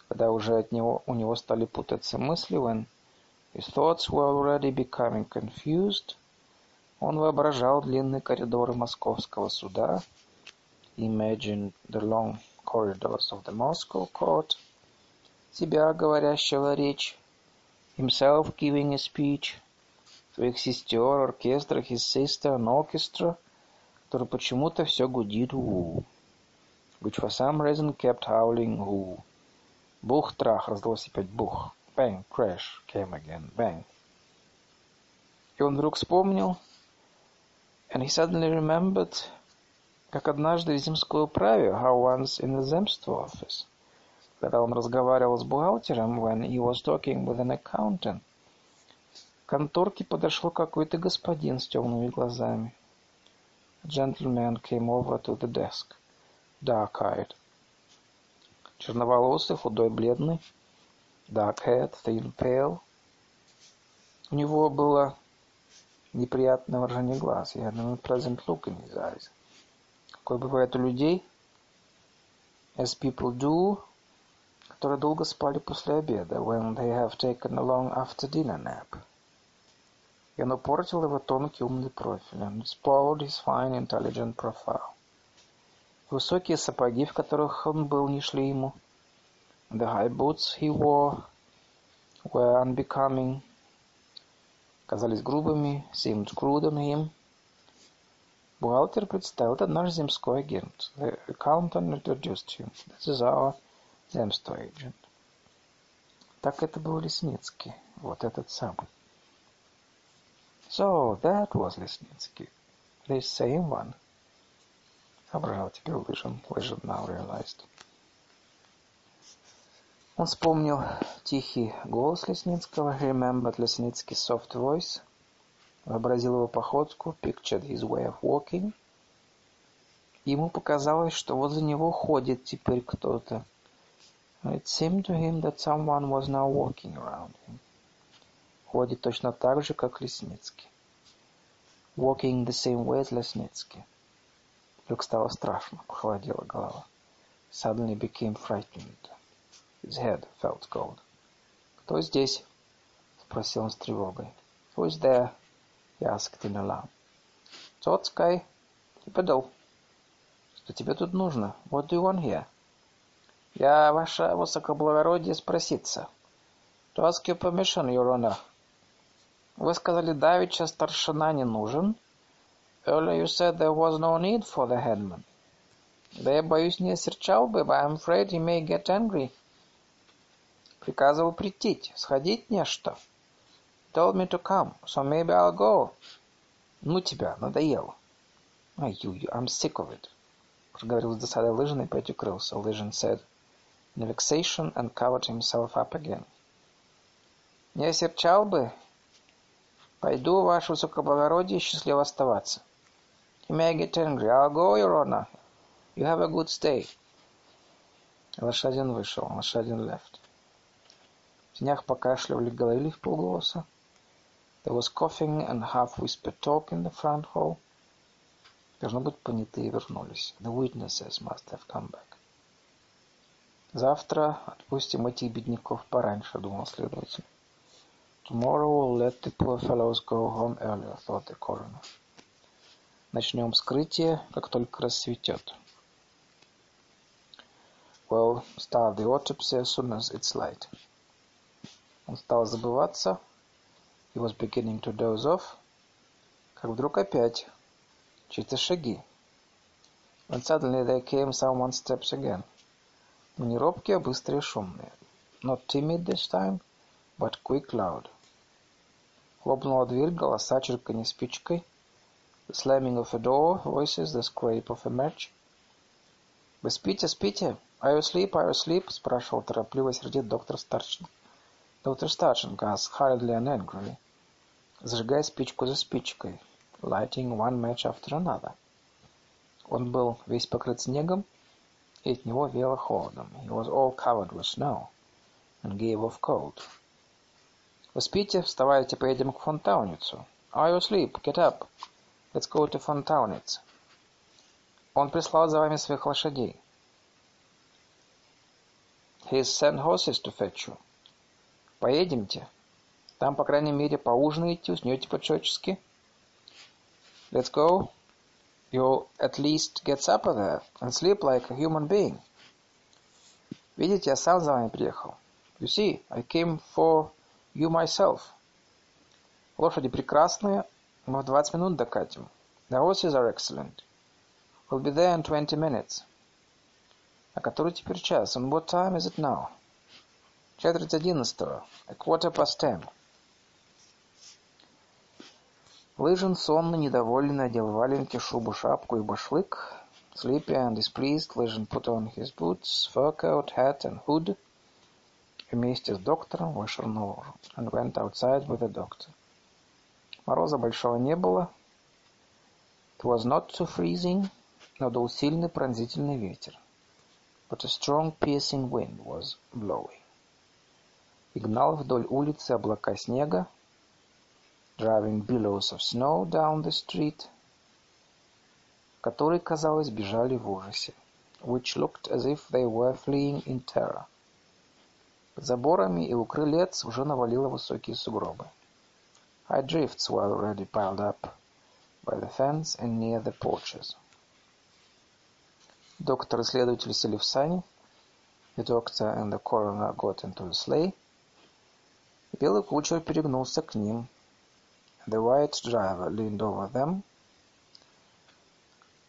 когда уже от него, у него стали путаться мысли, when his thoughts were already becoming confused, он воображал длинные коридоры московского суда, imagined the long corridors of the Moscow court, себя, говорящего речь, himself giving a speech, своих сестер, оркестр, his sister, an orchestra, который почему-то все гудит у which for some reason kept howling у Бух, трах, раздался опять бух. Bang, crash, came again, bang. И он вдруг вспомнил, and he suddenly remembered, как однажды в земской управе, how once in the земство office, когда он разговаривал с бухгалтером, when he was talking with an accountant, к конторке подошел какой-то господин с темными глазами. A gentleman came over to the desk, dark-eyed. Черноволосый, худой, бледный, dark-haired, thin, pale. У него было неприятное выражение глаз. He had an unpleasant look in his eyes. Какое бывает у людей, as people do, которые долго спали после обеда, when they have taken a long after-dinner nap. И оно портило его тонкий умный профиль, and spoiled his fine intelligent profile. Высокие сапоги, в которых он был, не шли ему. The high boots he wore were unbecoming, казались грубыми, seemed crude on him. Бухгалтер представил, это наш земской агент. The accountant introduced him. This is our земской agent. Так это был Лесницкий, вот этот самый. So, that was Лесницкий, this same one. Соображал теперь Лыжин, Лыжин now realized. Он вспомнил тихий голос Лесницкого, remembered Лесницкий's soft voice, вообразил его походку, pictured his way of walking. Ему показалось, что возле него ходит теперь кто-то. It seemed to him that someone was now walking around him. Ходит точно так же, как Лесницкий. Walking the same way as Лесницкий. Вдруг стало страшно, похолодела голова. Suddenly became frightened. His head felt cold. «Кто здесь?» — спросил он с тревогой. «Who is there?» — he asked in alarm. «Цоцкай, Кипедл. Что тебе тут нужно? What do you want here?» «Я, ваше высокоблагородие, спроситься». «To ask your permission, your honor». «Вы сказали, давеча старшина не нужен?» «Earlier you said there was no need for the headman». «Да я боюсь, не осерчал бы, but I'm afraid he may get angry». Приказывал прийти, сходить не что. Told me to come, so maybe I'll go. Ну тебя, надоело. Ай, you, I'm sick of it. Проговорил с досадой Лыжин и опять укрылся. Лыжин said, in vexation and covered himself up again. Не осерчал бы. Пойду, ваше высокоблагородие, счастливо оставаться. He may get angry. I'll go, your honor. You have a good stay. Лошадин вышел. Лошадин left. В тенях покашливали, говорили в полголоса. There was coughing and half-whispered talk in the front hall. Должно быть, понятые вернулись. The witnesses must have come back. Завтра отпустим этих бедняков пораньше, думал следователь. Tomorrow we'll let the poor fellows go home earlier, thought the coroner. Начнем вскрытие, как только рассветет. We'll start the autopsy as soon as it's light. Он стал забываться. He was beginning to doze off. Как вдруг опять чьи-то шаги. When suddenly there came someone's steps again. Но не робкие, а быстрые, шумные. Not timid this time, but quick, loud. Хлопнула дверь, голоса, чирканье спичкой. The slamming of a door, voices, the scrape of a match. «Вы спите, спите? Are you asleep, are you asleep?» спрашивал торопливо сердит доктор Старчин. Доктор Старченко asked hurriedly and angrily, зажигая спичку за спичкой. lighting one match after another. Он был весь покрыт снегом, и от него веяло холодом. He was all covered with snow and gave off cold. Вы? Вставайте, поедем к Фонтауницу. Are you asleep? Get up. Let's go to Фонтауниц. Он прислал за вами своих лошадей. He sent horses to fetch you. Поедемте. Там, по крайней мере, поужинаете, уснете по-человечески. Let's go. You'll at least get supper there and sleep like a human being. Видите, я сам за вами приехал. You see, I came for you myself. Лошади прекрасные, мы в 20 минут докатим. The horses are excellent. We'll be there in 20 minutes. А который теперь час? And what time is it now? Четверть одиннадцатого. A quarter past ten. Лыжин сонно, недовольный, надел валенки, шубу, шапку и башлык. Sleepy and displeased, Лыжин put on his boots, fur coat, hat and hood. Вместе с доктором вышел лужу. And went outside with the doctor. Мороза большого не было. It was not too freezing, но дул сильный пронзительный ветер. But a strong piercing wind was blowing. И гнал вдоль улицы облака снега, driving billows of snow down the street, которые, казалось, бежали в ужасе, which looked as if they were fleeing in terror. Заборами и у крылец уже навалило высокие сугробы. High drifts were already piled up by the fence and near the porches. Доктор и следователь сели в сани. The doctor and the coroner got into the sleigh. Белый кучер перегнулся к ним, The white driver leaned over them,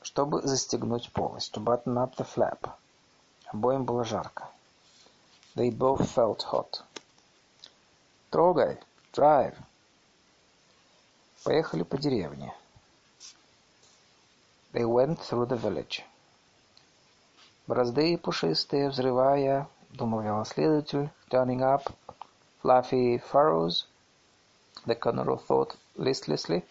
чтобы застегнуть полость, to button up the flap. Обоим было жарко. They both felt hot. Трогай, drive. Поехали по деревне. They went through the village. Борозды пушистые, взрывая, думал следователь, turning up, fluffy furrows, the colonel thought listlessly,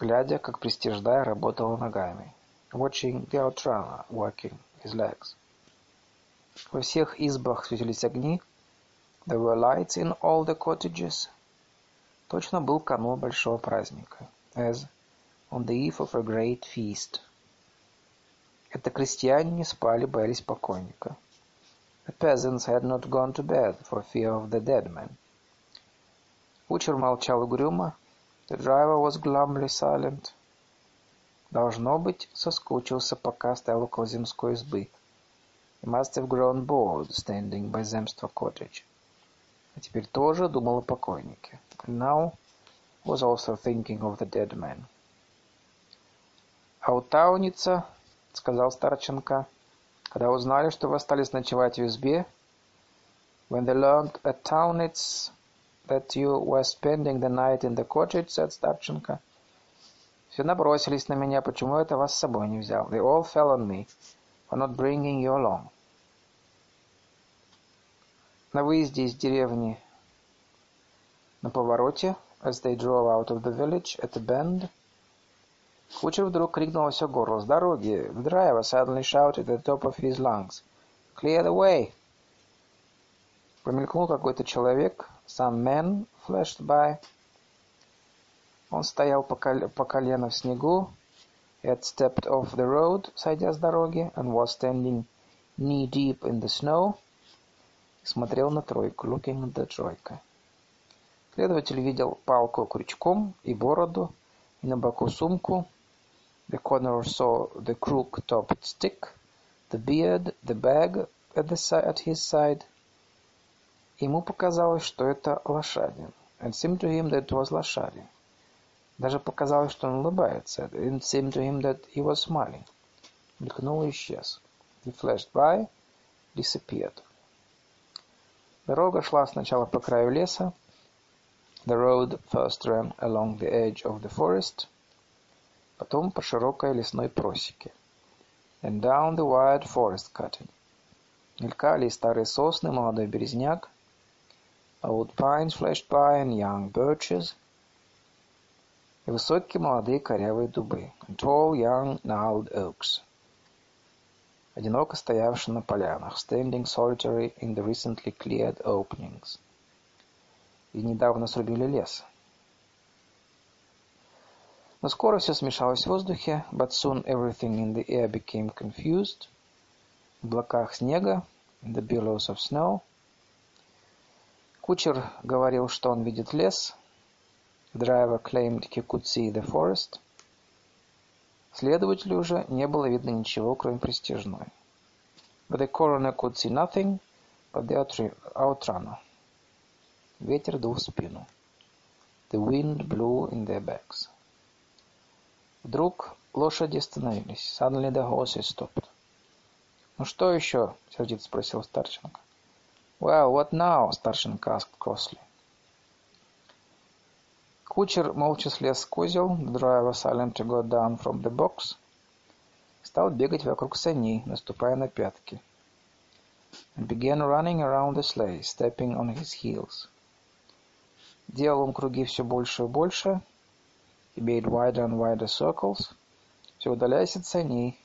глядя, как пристиждая работала ногами, watching the outrunner working his legs. Во всех избах светились огни, there were lights in all the cottages. Точно был канун большого праздника, as on the eve of a great feast. Это крестьяне не спали, боялись покойника. The peasants had not gone to bed for fear of the dead man. Кучер молчал угрюмо. The driver was glumly silent. Должно быть, соскучился, пока стоял около земской избы. He must have grown bored standing by Zemstvo cottage. А теперь тоже думал о покойнике. And now was also thinking of the dead man. А у Тауница, сказал Старченко, когда узнали, что вы остались ночевать в избе, when they learned at Taunitz that you were spending the night in the cottage, said Starchenko. Все набросились на меня, почему это вас с собой не взял? They all fell on me for not bringing you along. На выезде из деревни на повороте, as they drove out of the village at the bend, кучер вдруг крикнул все горло с дороги. The driver suddenly shouted at the top of his lungs. Clear the way! Промелькнул какой-то человек, Some men flashed by. Он стоял по, кол по колено в снегу. He had stepped off the road, сойдя с дороги, and was standing knee-deep in the snow. И смотрел на тройку, looking at the тройка. Следователь видел палку крючком и бороду, и на боку сумку. The coroner saw the crook-topped stick, the beard, the bag at, the, at his side, Ему показалось, что это лошадин. It seemed to him that it was лошадин. Даже показалось, что он улыбается. It seemed to him that he was smiling. Мелькнул и исчез. He flashed by, disappeared. Дорога шла сначала по краю леса. The road first ran along the edge of the forest, потом по широкой лесной просеке. And down the wide forest cutting. Мелькали старые сосны, молодой березняк, Old pines flashed by and young birches. И высокие молодые корявые дубы, tall young gnarled oaks, одиноко стоявшие на полянах, standing solitary in the recently cleared openings. И недавно срубили лес. Но скоро все смешалось в воздухе, but soon everything in the air became confused. В облаках снега, in the billows of snow. Кучер говорил, что он видит лес. The driver claimed he could see the forest. Следователю уже не было видно ничего, кроме пристижной. But the coroner could see nothing but the outrunner. Ветер дул в спину. The wind blew in their backs. Вдруг лошади остановились. Suddenly the horses stopped. «Ну что еще?» — сердито спросил Старченко. «Well, what now?» — Старченко asked crossly. Кучер молча слез с козел, the driver silently got down from the box, стал бегать вокруг саней, наступая на пятки, and began running around the sleigh, stepping on his heels. Делал он круги все больше и больше, he made wider and wider circles, все удаляясь от саней,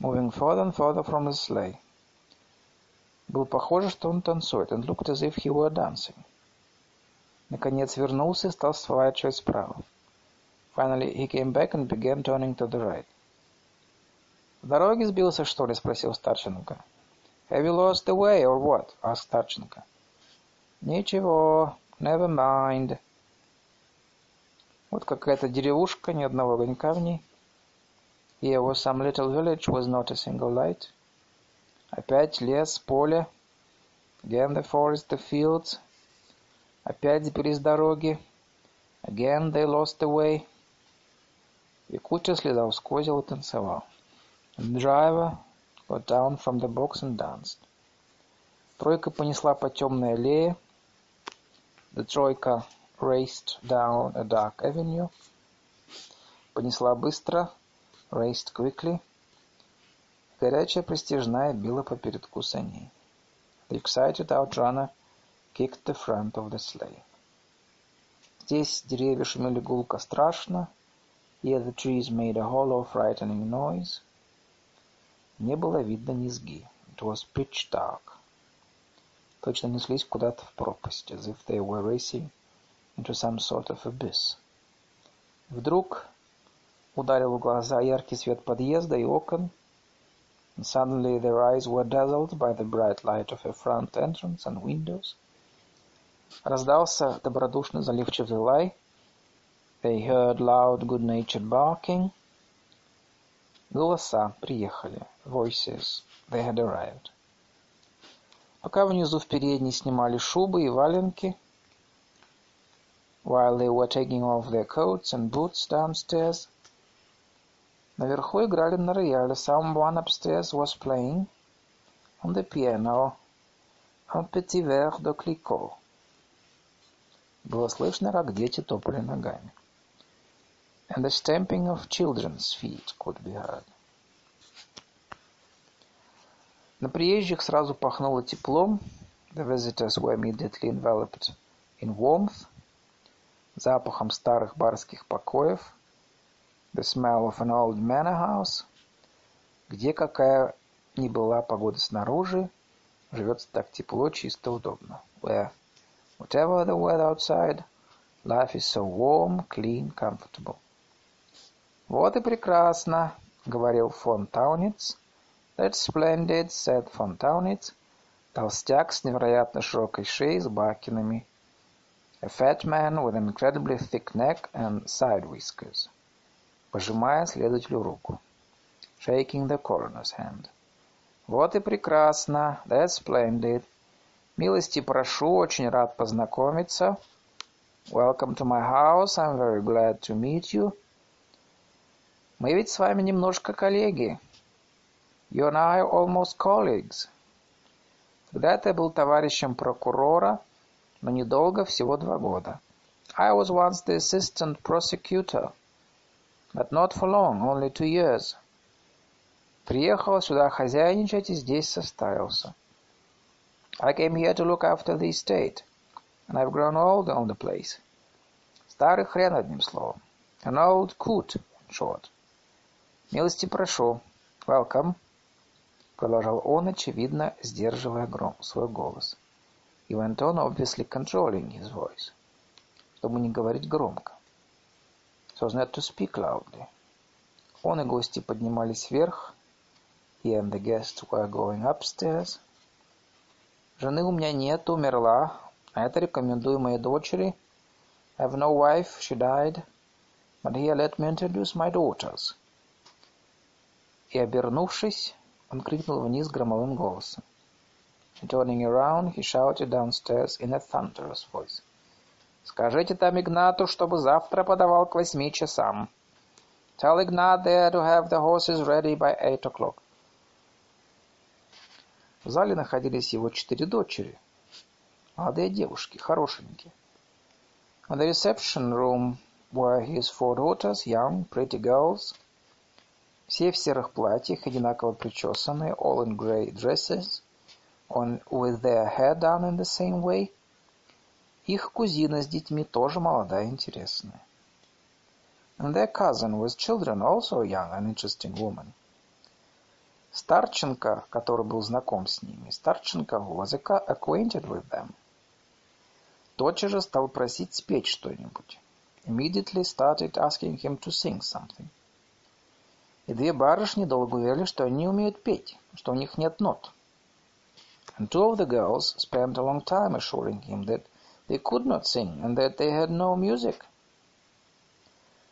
moving further and further from the sleigh. Было похоже, что он танцует, and looked as if he were dancing. Наконец вернулся и стал сворачивать справа. Finally he came back and began turning to the right. «В дороге сбился, что ли?» — спросил Старченко. «Have you lost the way, or what?» — asked Старченко. «Ничего, never mind». Вот какая-то деревушка, ни одного огонька в ней. Here was some little village with not a single light. Опять лес, поле. Again the forest, the fields. Опять сбились дороги. Again they lost the way. И кучер слезал с козел и танцевал. The driver got down from the box and danced. Тройка понесла по темной аллее. The тройка raced down a dark avenue. Понесла быстро. Raced quickly. Горячая пристижная била по передку саней. The excited outrunner kicked the front of the sleigh. Здесь деревья шумели гулко страшно. Here the trees made a hollow, frightening noise. Не было видно низги. It was pitch dark. Точно неслись куда-то в пропасть, as if they were racing into some sort of abyss. Вдруг ударил в глаза яркий свет подъезда и окон, and suddenly their eyes were dazzled by the bright light of a front entrance and windows. Раздался добродушный заливчивый лай. They heard loud, good-natured barking. Голоса приехали. Voices. They had arrived. Пока внизу в передней снимали шубы и валенки, while they were taking off their coats and boots downstairs, Наверху играли на рояле. Someone upstairs was playing on the piano un petit verre de Clicquot. Было слышно, как дети топали ногами. And the stamping of children's feet could be heard. На приезжих сразу пахнуло теплом. The visitors were immediately enveloped in warmth, запахом старых барских покоев, The smell of an old manor house. Где какая ни была погода снаружи, живется так тепло, чисто, удобно. Where, whatever the weather outside, life is so warm, clean, comfortable. Вот и прекрасно, говорил фон Таунитz. That's splendid, said фон Таунитz. Толстяк с невероятно широкой шеей с бакинами. A fat man with an incredibly thick neck and side whiskers пожимая следователю руку. Shaking the coroner's hand. Вот и прекрасно. That's splendid. Милости прошу, очень рад познакомиться. Welcome to my house. I'm very glad to meet you. Мы ведь с вами немножко коллеги. You and I are almost colleagues. Когда-то я был товарищем прокурора, но недолго, всего два года. I was once the assistant prosecutor. But not for long, only two years. Приехал сюда хозяйничать и здесь состарился. I came here to look after the estate, and I've grown old on the place. Старый хрен, одним словом. An old coot, in short. Милости прошу. Welcome. Продолжал он, очевидно, сдерживая гром, свой голос. He went on, obviously controlling his voice. Чтобы не говорить громко. So as not to speak loudly. Он и гости поднимались вверх. He and the guests were going upstairs. Жены у меня нет, умерла. А это рекомендую моей дочери. I have no wife, she died. But here let me introduce my daughters. И, обернувшись, он крикнул вниз громовым голосом. And turning around, he shouted downstairs in a thunderous voice. Скажите там Игнату, чтобы завтра подавал к восьми часам. Tell Ignat there to have the horses ready by eight o'clock. В зале находились его четыре дочери. Молодые девушки, хорошенькие. In the reception room were his four daughters, young, pretty girls. Все в серых платьях, одинаково причесанные, all in grey dresses, on, with their hair done in the same way. Их кузина с детьми тоже молодая и интересная. And their cousin with children, also a young and interesting woman. Старченко, который был знаком с ними, Старченко was acquainted with them. Тотчас же стал просить спеть что-нибудь. Immediately started asking him to sing something. И две барышни долго уверяли, что они умеют петь, что у них нет нот. And two of the girls spent a long time assuring him that they could not sing and that they had no music.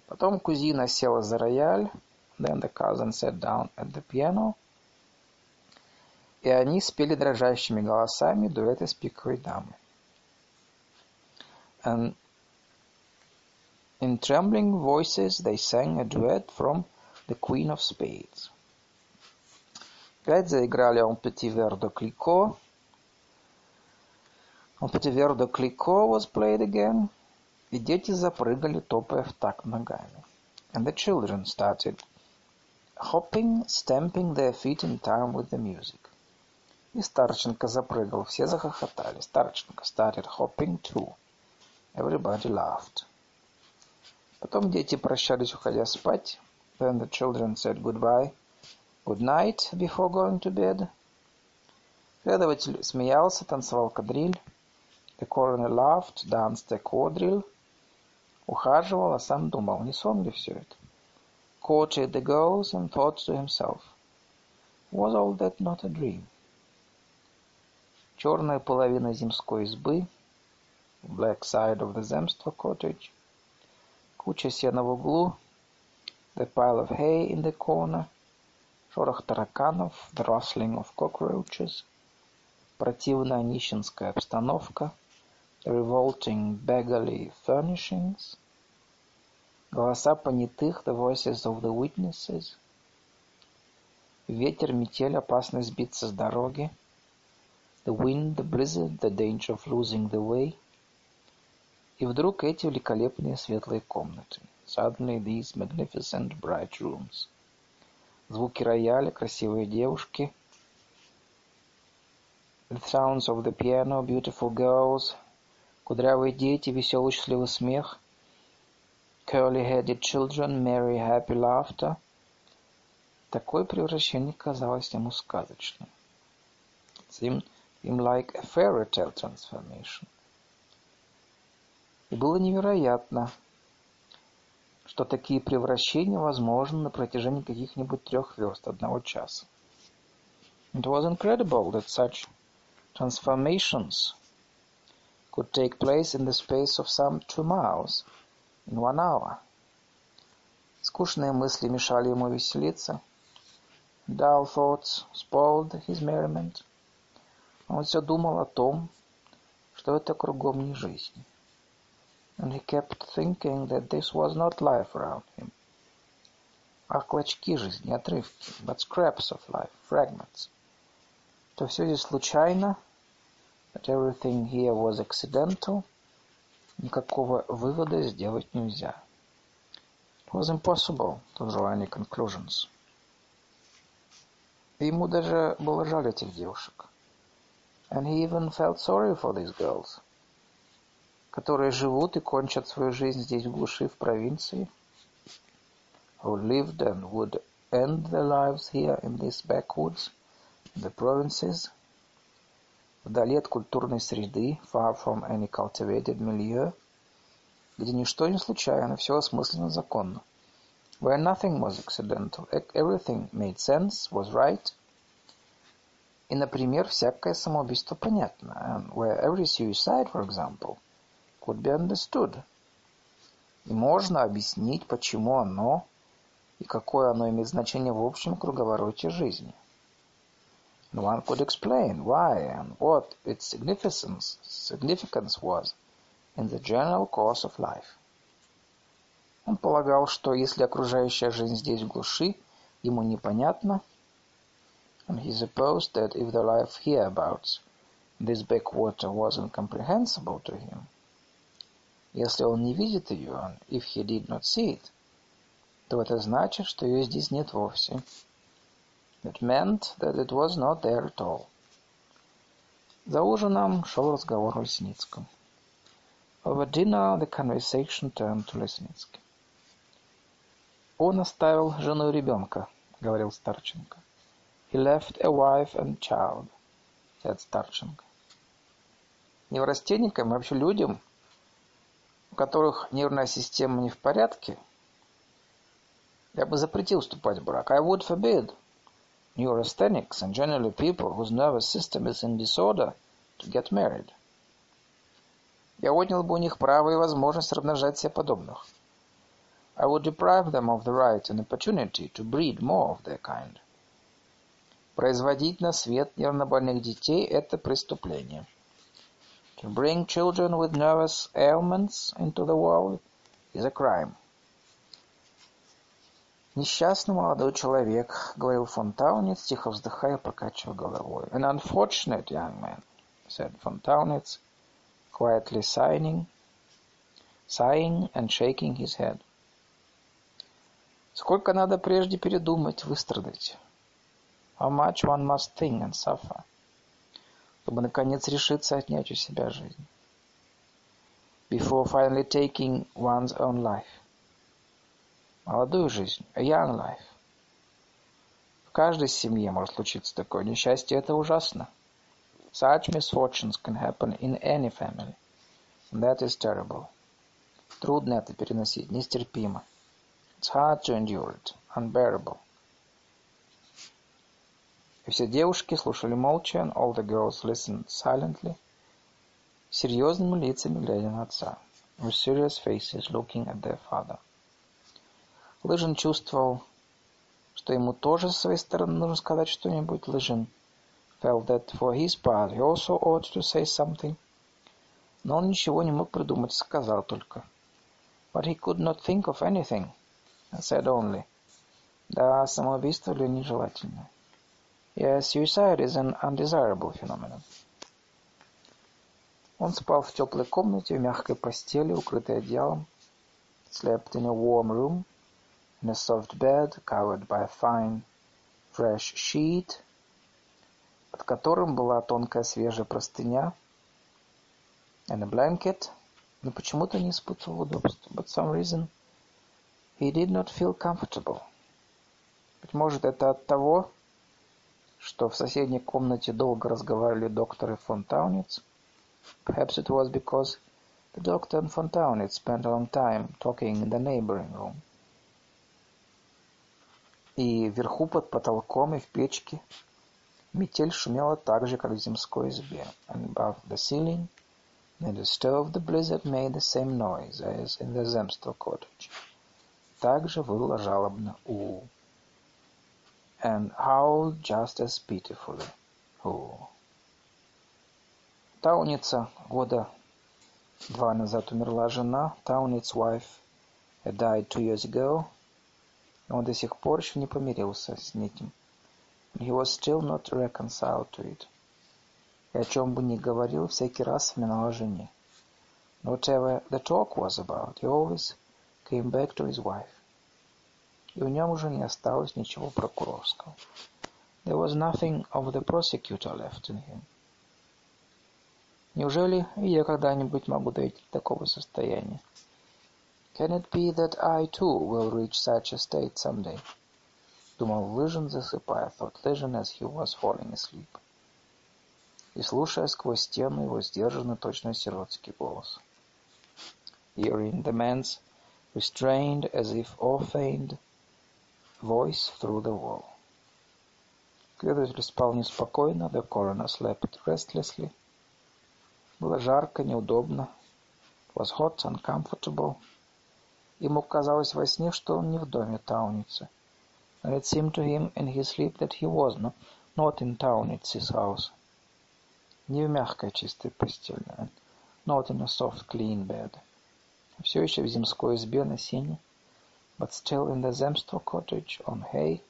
Потом кузина села за рояль, then the cousin sat down at the piano, и они спели дрожащими голосами дуэт из пиковой дамы. And in trembling voices they sang a duet from The Queen of Spades. Опять заиграли «On petit verre de Clicquot». «On petit verre de Clicquot» was played again, и дети запрыгали, топая в такт ногами. And the children started hopping, stamping their feet in time with the music. И Старченко запрыгал, все захохотали. Старченко started hopping too. Everybody laughed. Потом дети прощались, уходя спать. Then the children said goodbye, good night before going to bed. Следователь смеялся, танцевал кадриль. The coroner laughed, danced a quadrille. Ухаживал, а сам думал, не сон ли все это? Courted the girls and thought to himself, was all that not a dream? Черная половина земской избы, black side of the земство cottage, куча сена в углу, the pile of hay in the corner, шорох тараканов, the rustling of cockroaches, противная нищенская обстановка, the revolting beggarly furnishings, голоса понятых, the voices of the witnesses, ветер, метель, опасность сбиться с дороги, the wind, the blizzard, the danger of losing the way, и вдруг эти великолепные светлые комнаты. Suddenly these magnificent bright rooms. Звуки рояля, красивые девушки. The sounds of the piano, beautiful girls. Кудрявые дети, веселый счастливый смех. Curly-headed children, merry happy laughter. Такое превращение казалось ему сказочным. Seemed him like a fairy tale transformation. И было невероятно, что такие превращения возможны на протяжении каких-нибудь трех верст одного часа. It was incredible that such transformations could take place in the space of some two miles in one hour. Скучные мысли мешали ему веселиться. Dull thoughts spoiled his merriment. Он все думал о том, что это кругом не жизнь and he kept thinking that this was not life around him. А клочки жизни, отрывки, but scraps of life, fragments. То все здесь случайно, that everything here was accidental, никакого вывода сделать нельзя. It was impossible to draw any conclusions. И ему даже было жаль этих девушек. And he even felt sorry for these girls. которые живут и кончат свою жизнь здесь в глуши, в провинции. who lived and would end their lives here in these backwoods, in the provinces, вдали от культурной среды, far from any cultivated milieu, где ничто не случайно, все осмысленно законно, where nothing was accidental, everything made sense, was right, и, например, всякое самоубийство понятно, and where every suicide, for example, could be understood. И можно объяснить, почему оно и какое оно имеет значение в общем круговороте жизни. And one could explain why and what its significance, significance was in the general course of life. Он полагал, что если окружающая жизнь здесь в глуши ему непонятна, and he supposed that if the life hereabouts, this backwater, was incomprehensible to him, если он не видит ее, and if he did not see it, то это значит, что ее здесь нет вовсе. That meant that it was not there at all. За ужином шел разговор о Лесницком. Over dinner the conversation turned to Лесницкий. Он оставил жену и ребенка, говорил Старченко. He left a wife and child, said Старченко. Неврастенникам, вообще людям, у которых нервная система не в порядке, я бы запретил вступать в брак. I would forbid neurasthenics and generally people whose nervous system is in disorder to get married. Я отнял бы у них право и возможность размножать себе подобных. I would deprive them of the right and opportunity to breed more of their kind. Производить на свет нервнобольных детей – это преступление. To bring children with nervous ailments into the world is a crime. Несчастный молодой человек, говорил фон Таунец, тихо вздыхая, покачивая головой. An unfortunate young man, said Taunitz, quietly sighing, sighing and shaking his head. Сколько надо прежде передумать, выстрадать? How much one must think and suffer, чтобы наконец решиться отнять у себя жизнь. Before finally taking one's own life молодую жизнь, a young life. В каждой семье может случиться такое несчастье, это ужасно. Such misfortunes can happen in any family. And that is terrible. Трудно это переносить, нестерпимо. It's hard to endure it, unbearable. И все девушки слушали молча, and all the girls listened silently, серьезными лицами глядя на отца, with serious faces looking at their father. Лыжин чувствовал, что ему тоже с своей стороны нужно сказать что-нибудь. Лыжин felt that for his part he also ought to say something. Но он ничего не мог придумать, сказал только. But he could not think of anything, and said only. Да, самоубийство для нежелательно. Yes, suicide is an undesirable phenomenon. Он спал в теплой комнате, в мягкой постели, укрытой одеялом. Slept in a warm room, in a soft bed covered by a fine, fresh sheet, под которым была тонкая свежая простыня, and a blanket, но почему-то не испытывал удобства. But some reason he did not feel comfortable. Быть может, это от того, что в соседней комнате долго разговаривали доктор и фон Таунец. Perhaps it was because the doctor and von Taunitz spent a long time talking in the neighboring room. И вверху под потолком и в печке метель шумела так же, как в земской избе. And above the ceiling, near the stove, the blizzard made the same noise as in the Zemstvo cottage. Также выла жалобно у. And howled just as pitifully. У. Тауница года два назад умерла жена. Тауниц wife had died two years ago. Он до сих пор еще не помирился с этим. He was still not reconciled to it. И о чем бы ни говорил, всякий раз вспоминал о жене. Whatever the talk was about, he always came back to his wife. И в нем уже не осталось ничего прокурорского. There was nothing of the prosecutor left in him. Неужели я когда-нибудь могу дойти до такого состояния? Can it be that I too will reach such a state someday? Думал Лыжин, засыпая, thought Лыжин as he was falling asleep. И слушая сквозь стену его сдержанный, точно сиротский голос. Hearing the man's restrained, as if awe-feigned, voice through the wall. Следователь спал неспокойно, the coroner slept restlessly. Было жарко, неудобно. It was hot, uncomfortable. Ему казалось во сне, что он не в доме Тауницы. And it seemed to him in his sleep that he was no, not in Taunitsy's house. Не в мягкой чистой постели. Not in a soft clean bed. Все еще в земской избе на сене. But still in the Zemstvo cottage on hay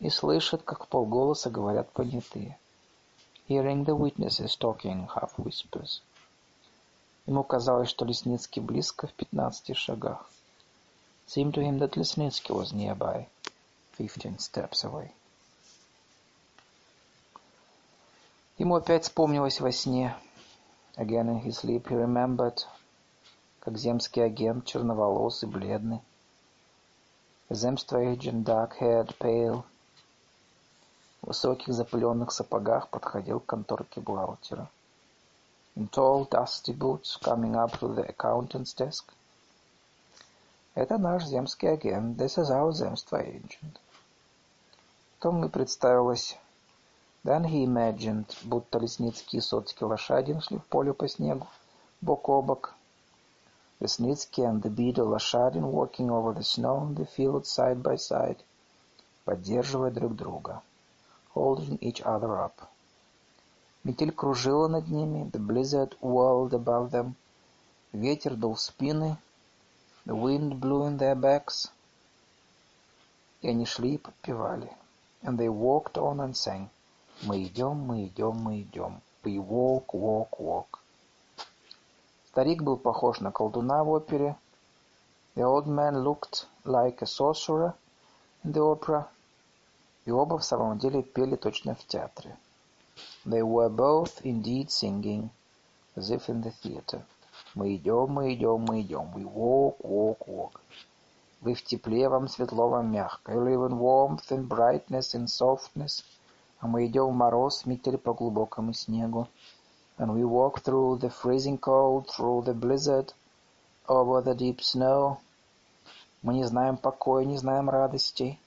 и слышит, как полголоса говорят понятые. Hearing the witnesses talking half whispers. Ему казалось, что Лесницкий близко в пятнадцати шагах. Seemed to him that Lesnitsky was nearby, fifteen steps away. Ему опять вспомнилось во сне. Again in his sleep he remembered, как земский агент, черноволосый, бледный. Земство agent, dark-haired, pale, в высоких запыленных сапогах подходил к конторке бухгалтера. In tall, dusty boots, coming up to the accountant's desk. Это наш земский агент. This is our земство agent. Потом и представилось. Then he imagined, будто Лесницкий и Соцкий лошадин шли в поле по снегу, бок о бок. Лесницкий and the beadle лошадин walking over the snow in the field side by side, поддерживая друг друга holding each other up. Метель кружила над ними, the blizzard whirled above them. Ветер дул в спины, the wind blew in their backs. И они шли и подпевали. And they walked on and sang. Мы идем, мы идем, мы идем. We walk, walk, walk. Старик был похож на колдуна в опере. The old man looked like a sorcerer in the opera. И оба в самом деле пели точно в театре. They were both indeed singing, as if in the theater. Мы идем, мы идем, мы идем. We walk, walk, walk. Вы в тепле, вам светло, вам мягко. You live in warmth, in brightness, in softness. А мы идем в мороз, метель по глубокому снегу. And we walk through the freezing cold, through the blizzard, over the deep snow. Мы не знаем покоя, не знаем радости.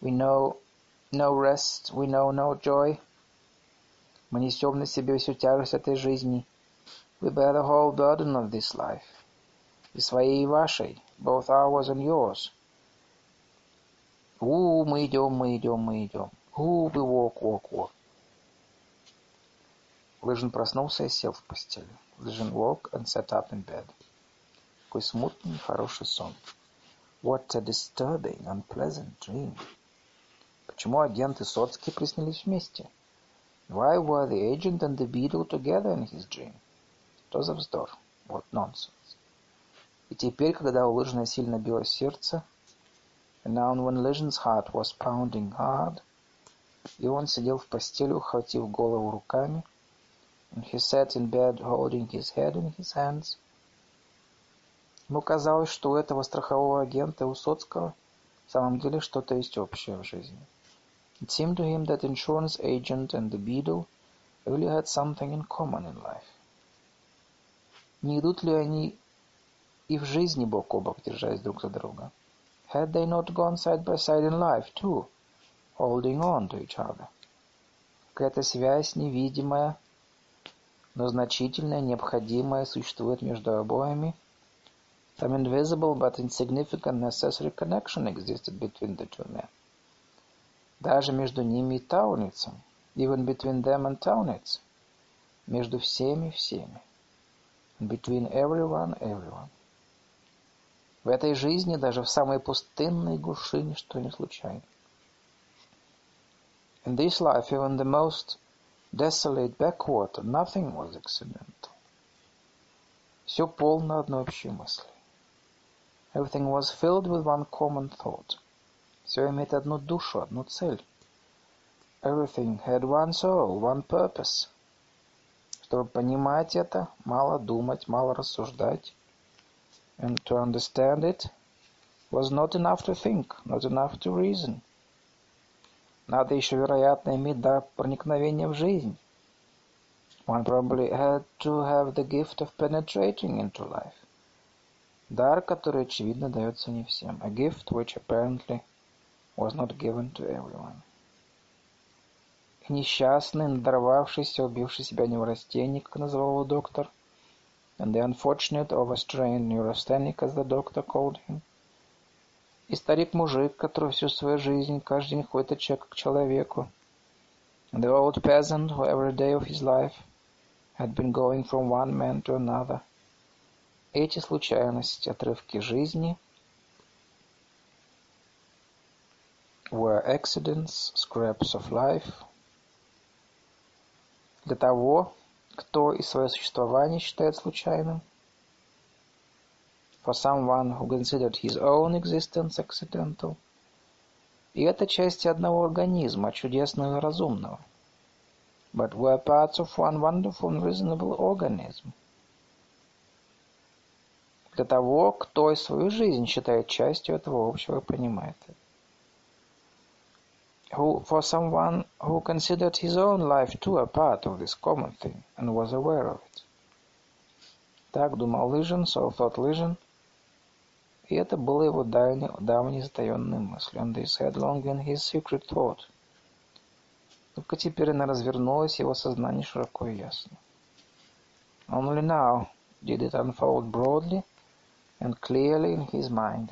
We know no rest, we know no joy. Мы несем на себе всю тяжесть этой жизни. We bear the whole burden of this life. И своей, и вашей, both ours and yours. У, мы идем, мы идем, мы идем. У, we walk, walk, walk. Лыжин проснулся и сел в постели. Лыжин woke and sat up in bed. Какой смутный, хороший сон. What a disturbing, unpleasant dream. Почему агент и Соцкий приснились вместе? Why were the agent and the beadle together in his dream? Что за вздор? What nonsense. И теперь, когда у Лыжина сильно билось сердце, and now when Лыжин's heart was pounding hard, и он сидел в постели, ухватив голову руками, and he sat in bed holding his head in his hands, ему казалось, что у этого страхового агента и у Соцкого в самом деле что-то есть общее в жизни. It seemed to him that insurance agent and the beadle really had something in common in life. Не идут ли они и в жизни бок о бок, держась друг за друга? Had they not gone side by side in life, too, holding on to each other? Какая-то связь невидимая, но значительная, необходимая существует между обоими. Some invisible but insignificant necessary connection existed between the two men. Даже между ними и Тауницем. Even between them and Taunitz. Между всеми всеми. Between everyone, everyone. В этой жизни, даже в самой пустынной глуши, ничто не случайно. In this life, even the most desolate backwater, nothing was accidental. Все полно одной общей мысли. Everything was filled with one common thought. Все имеет одну душу, одну цель. Everything had one soul, one purpose. Чтобы понимать это, мало думать, мало рассуждать. And to understand it was not enough to think, not enough to reason. Надо еще, вероятно, иметь дар проникновения в жизнь. One probably had to have the gift of penetrating into life. Дар, который, очевидно, дается не всем. A gift which apparently was not given to everyone. И несчастный, надорвавшийся, убивший себя неврастенник, как называл его доктор, and the unfortunate, overstrained neurasthenic, as the doctor called him, и старик-мужик, который всю свою жизнь, каждый день ходит от человека к человеку, and the old peasant who every day of his life had been going from one man to another. Эти случайности, отрывки жизни were accidents, scraps of life, для того, кто и свое существование считает случайным, for someone who considered his own existence accidental, и это части одного организма, чудесного и разумного, but were parts of one wonderful and reasonable organism, для того, кто и свою жизнь считает частью этого общего и понимает это who, for someone who considered his own life too a part of this common thing and was aware of it. Так думал Лыжин, so thought Лыжин, и это было его давней, давней затаенной мыслью. And this had long been his secret thought. Только теперь она развернулась, его сознание широко и ясно. Only now did it unfold broadly and clearly in his mind.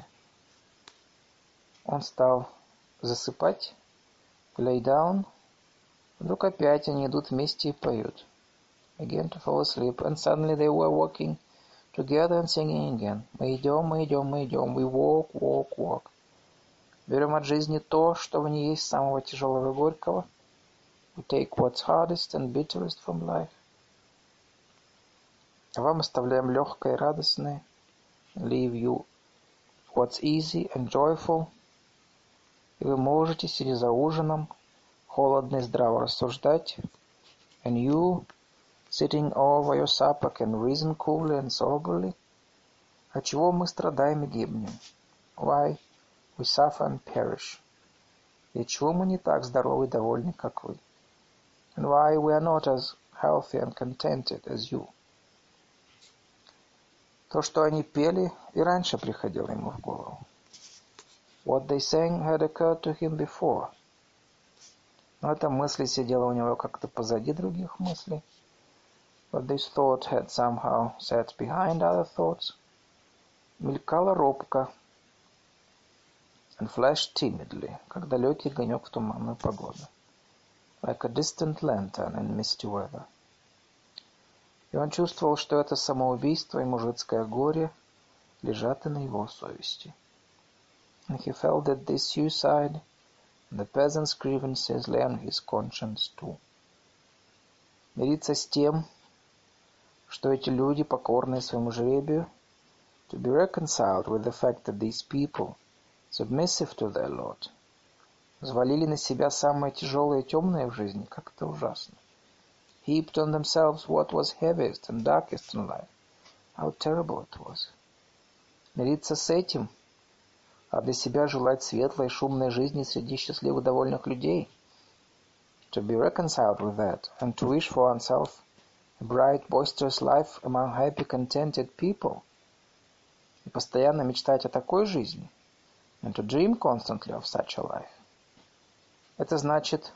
Он стал засыпать, Lay down. Вдруг опять они идут вместе и поют. Again to fall asleep, and suddenly they were walking together and singing again. Мы идем, мы идем, мы идем. We walk, walk, walk. Берем от жизни то, что в ней есть самого тяжелого и горького. We take what's hardest and bitterest from life. А вам оставляем легкое и радостное. Leave you what's easy and joyful – и вы можете, сидя за ужином, холодно и здраво рассуждать, and you, sitting over your supper, can reason coolly and soberly, от чего мы страдаем и гибнем, why we suffer and perish, и чего мы не так здоровы и довольны, как вы, and why we are not as healthy and contented as you. То, что они пели, и раньше приходило ему в голову. What they sang had occurred to him before. Но эта мысль сидела у него как-то позади других мыслей. But this thought had somehow sat behind other thoughts. Мелькала робко and flashed timidly, как далекий огонек в туманную погоду. Like a distant lantern in misty weather. И он чувствовал, что это самоубийство и мужицкое горе лежат и на его совести. and he felt that this suicide and the peasant's grievances lay on his conscience too. Мириться с тем, что эти люди, покорные своему жребию, to be reconciled with the fact that these people, submissive to their Lord, взвалили на себя самое тяжелое и темное в жизни, как это ужасно. Heaped on themselves what was heaviest and darkest in life. How terrible it was. Мириться с этим – а для себя желать светлой и шумной жизни среди счастливых довольных людей. To be reconciled with that, and to wish for oneself bright, boisterous life among happy, contented people. И постоянно мечтать о такой жизни. And to dream constantly of such a life. Это значит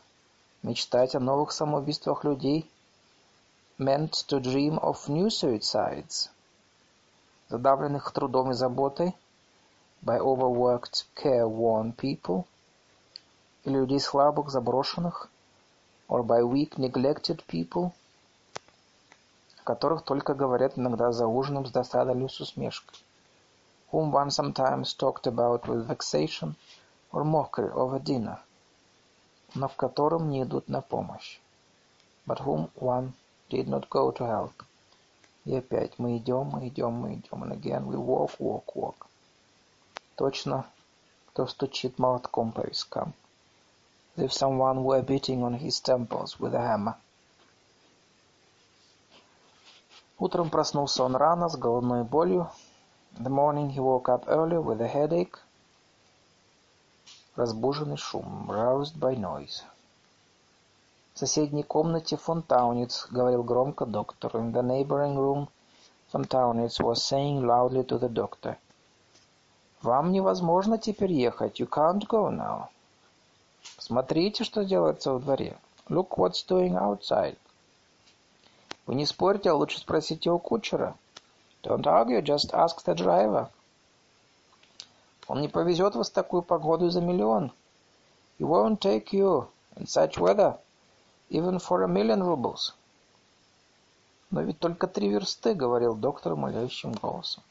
мечтать о новых самоубийствах людей, meant to dream of new suicides, задавленных трудом и заботой, by overworked, careworn people, или людей слабых, заброшенных, or by weak, neglected people, о которых только говорят иногда за ужином с досадой или с усмешкой, whom one sometimes talked about with vexation or mockery over dinner, но в котором не идут на помощь, but whom one did not go to help. И опять мы идем, мы идем, мы идем, and again we walk, walk, walk. Точно, кто стучит молотком по вискам. If someone were beating on his temples with a hammer. Утром проснулся он рано, с головной болью. The morning he woke up early with a headache, разбуженный шумом, roused by noise. В соседней комнате фонтаунец говорил громко доктору. In the neighboring room, Fontaunitz was saying loudly to the doctor. Вам невозможно теперь ехать. You can't go now. Смотрите, что делается во дворе. Look what's doing outside. Вы не спорьте, а лучше спросите у кучера. Don't argue, just ask the driver. Он не повезет вас в такую погоду за миллион. He won't take you in such weather, even for a million rubles. Но ведь только три версты, говорил доктор умоляющим голосом.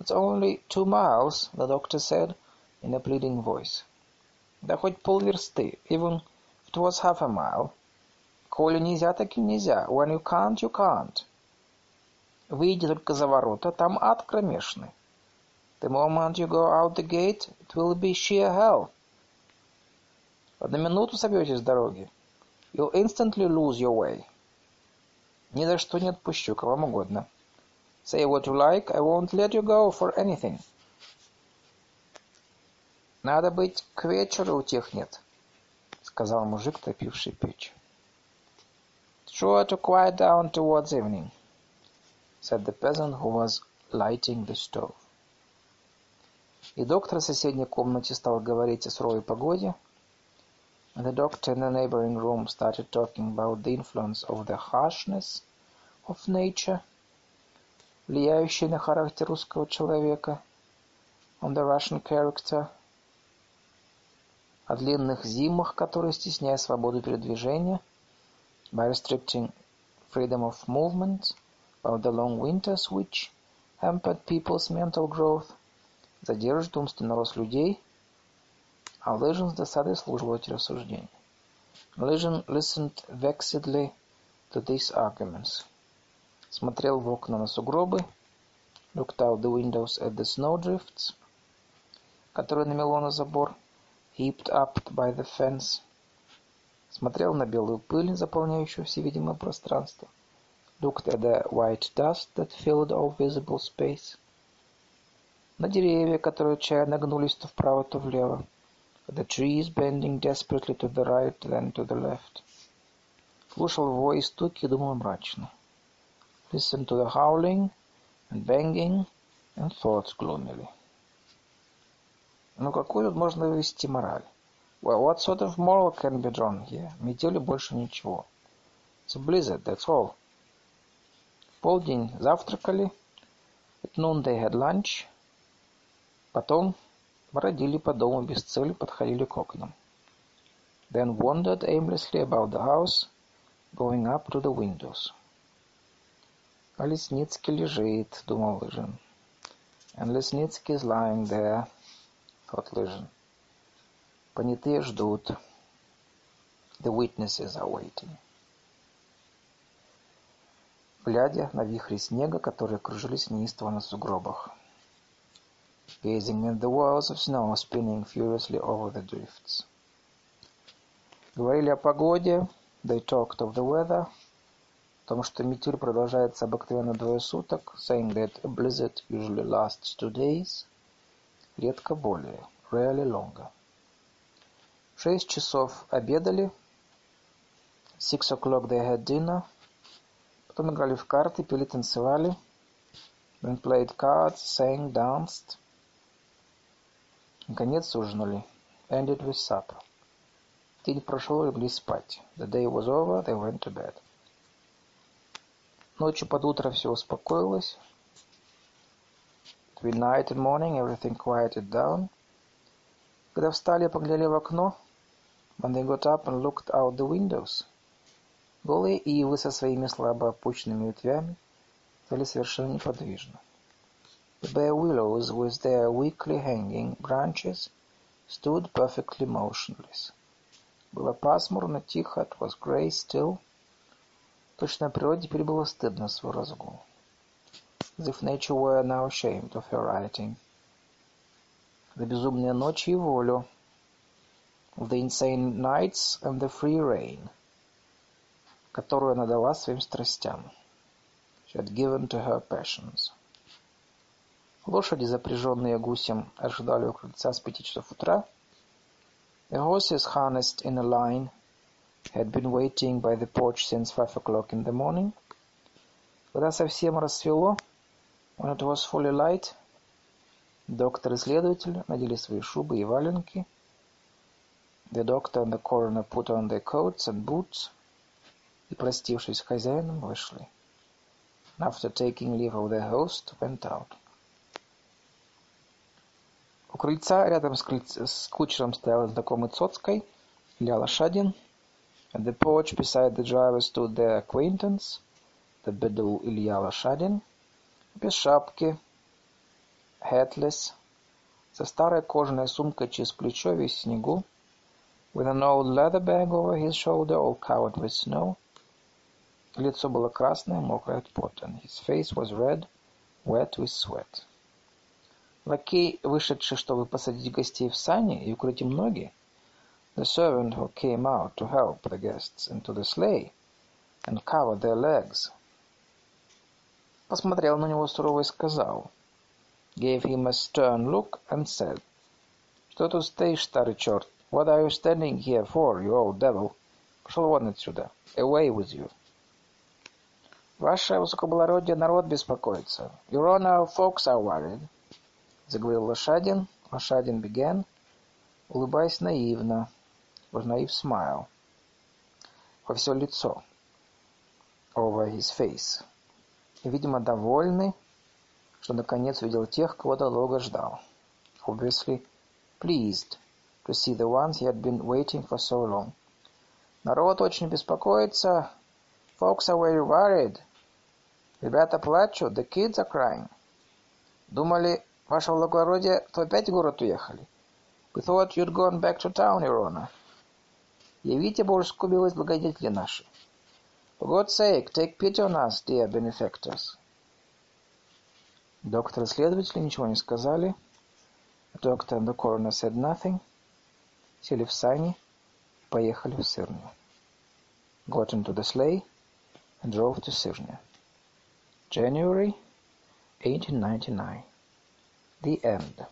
It's only two miles, the doctor said in a pleading voice. Да хоть полверсты, even if it was half a mile. Коли нельзя, так и нельзя. When you can't, you can't. Выйди только за ворота, там ад кромешный. The moment you go out the gate, it will be sheer hell. В одну минуту собьетесь с дороги. You'll instantly lose your way. Ни за что не отпущу, кого вам угодно. Say what you like, I won't let you go for anything. Надо быть, к вечеру утех нет, сказал мужик, топивший печь. Sure to quiet down towards evening said the peasant who was lighting the stove. И доктор в соседней комнате стал говорить о суровой погоде, and the doctor in the neighboring room started talking about the influence of the harshness of nature, влияющей на характер русского человека, on the Russian character, о длинных зимах, которые стесняют свободу передвижения, by restricting freedom of movement, about the long winters which hampered people's mental growth, задержит умственный рост людей, а Legend с досадой слушал эти рассуждения. Legend listened vexedly to these arguments. Смотрел в окна на сугробы, looked out the windows at the snowdrifts, которые намело на забор, heaped up by the fence, смотрел на белую пыль, заполняющую все видимое пространство, looked at the white dust that filled all visible space, на деревья, которые отчаянно гнулись то вправо, то влево, the trees bending desperately to the right, then to the left. Слушал вой и стуки думал мрачно. Listened to the howling and banging and thought gloomily. Ну какую тут можно вывести мораль? Well, what sort of moral can be drawn here? Метели больше ничего. It's blizzard, that's all полдень завтракали, at noon they had lunch, потом бродили по дому без цели, подходили к окнам. Then wandered aimlessly about the house, going up to the windows. А Лесницкий лежит, думал Лыжин. And Лесницкий is lying there, thought Лыжин. Понятые ждут. The witnesses are waiting глядя на вихри снега, которые кружились неистово на сугробах. Gazing at the walls of snow spinning furiously over the drifts. Говорили о погоде, they talked of the weather, о том, что метель продолжается обыкновенно двое суток, saying that a blizzard usually lasts two days, редко более, rarely longer. Шесть часов обедали, six o'clock they had dinner, Потом играли в карты, пели, танцевали. Then played cards, sang, danced. Наконец ужинали. Ended with supper. День прошел, легли спать. The day was over, they went to bed. Ночью под утро все успокоилось. Between night and morning everything quieted down. Когда встали и поглядели в окно, when they got up and looked out the windows, Голые ивы со своими слабо опущенными ветвями стали совершенно неподвижны. The bare willows with their weakly hanging branches stood perfectly motionless. Было пасмурно, тихо, it was grey still. Точно природе теперь было стыдно свой разгул. As if nature were now ashamed of her writing. The безумные ночи и волю. The insane nights and the free reign которую она дала своим страстям. She had given to her passions. Лошади, запряженные гусем, ожидали у крыльца с пяти часов утра. The horses, harnessed in a line, had been waiting by the porch since five o'clock in the morning. Когда совсем рассвело, when it was fully light, доктор и следователь надели свои шубы и валенки. The doctor and the coroner put on their coats and boots и, простившись с хозяином, вышли. After taking leave of their host, went out. У крыльца рядом с, крыльц... с кучером стоял знакомый Цоцкой, Илья Лошадин. At the porch beside the driver stood their acquaintance, the bedul Илья Лошадин, без шапки, hatless, со старой кожаной сумкой через плечо весь снегу, with an old leather bag over his shoulder, all covered with snow. Лицо было красное, мокрое от пота, and his face was red, wet with sweat. Лакей, вышедший, чтобы посадить гостей в сани и укрыть им ноги, the servant who came out to help the guests into the sleigh and cover their legs, посмотрел на него сурово и сказал, gave him a stern look and said, «Что тут стоишь, старый черт? What are you standing here for, you old devil? Пошел вон отсюда. Away with you!» «Ваше высокоблагородие народ беспокоится. Your honor, folks are worried» заговорил Лошадин. Лошадин began, улыбаясь наивно, with naive smile, во все лицо, over his face, и, видимо, довольный, что наконец увидел тех, кого долго ждал. Obviously pleased to see the ones he had been waiting for so long. Народ очень беспокоится. Folks are very worried. Ребята плачут. The kids are crying. Думали, Ваше благородие, то опять в город уехали? We thought you'd gone back to town, your honor. Явите божескую милость, благодетели наши. For God's sake, take pity on us, dear benefactors. Доктор и следователи ничего не сказали. Доктор and the coroner said nothing. Сели в сани и поехали в Сырню. Got into the sleigh and drove to Syrnia. January 1899 The end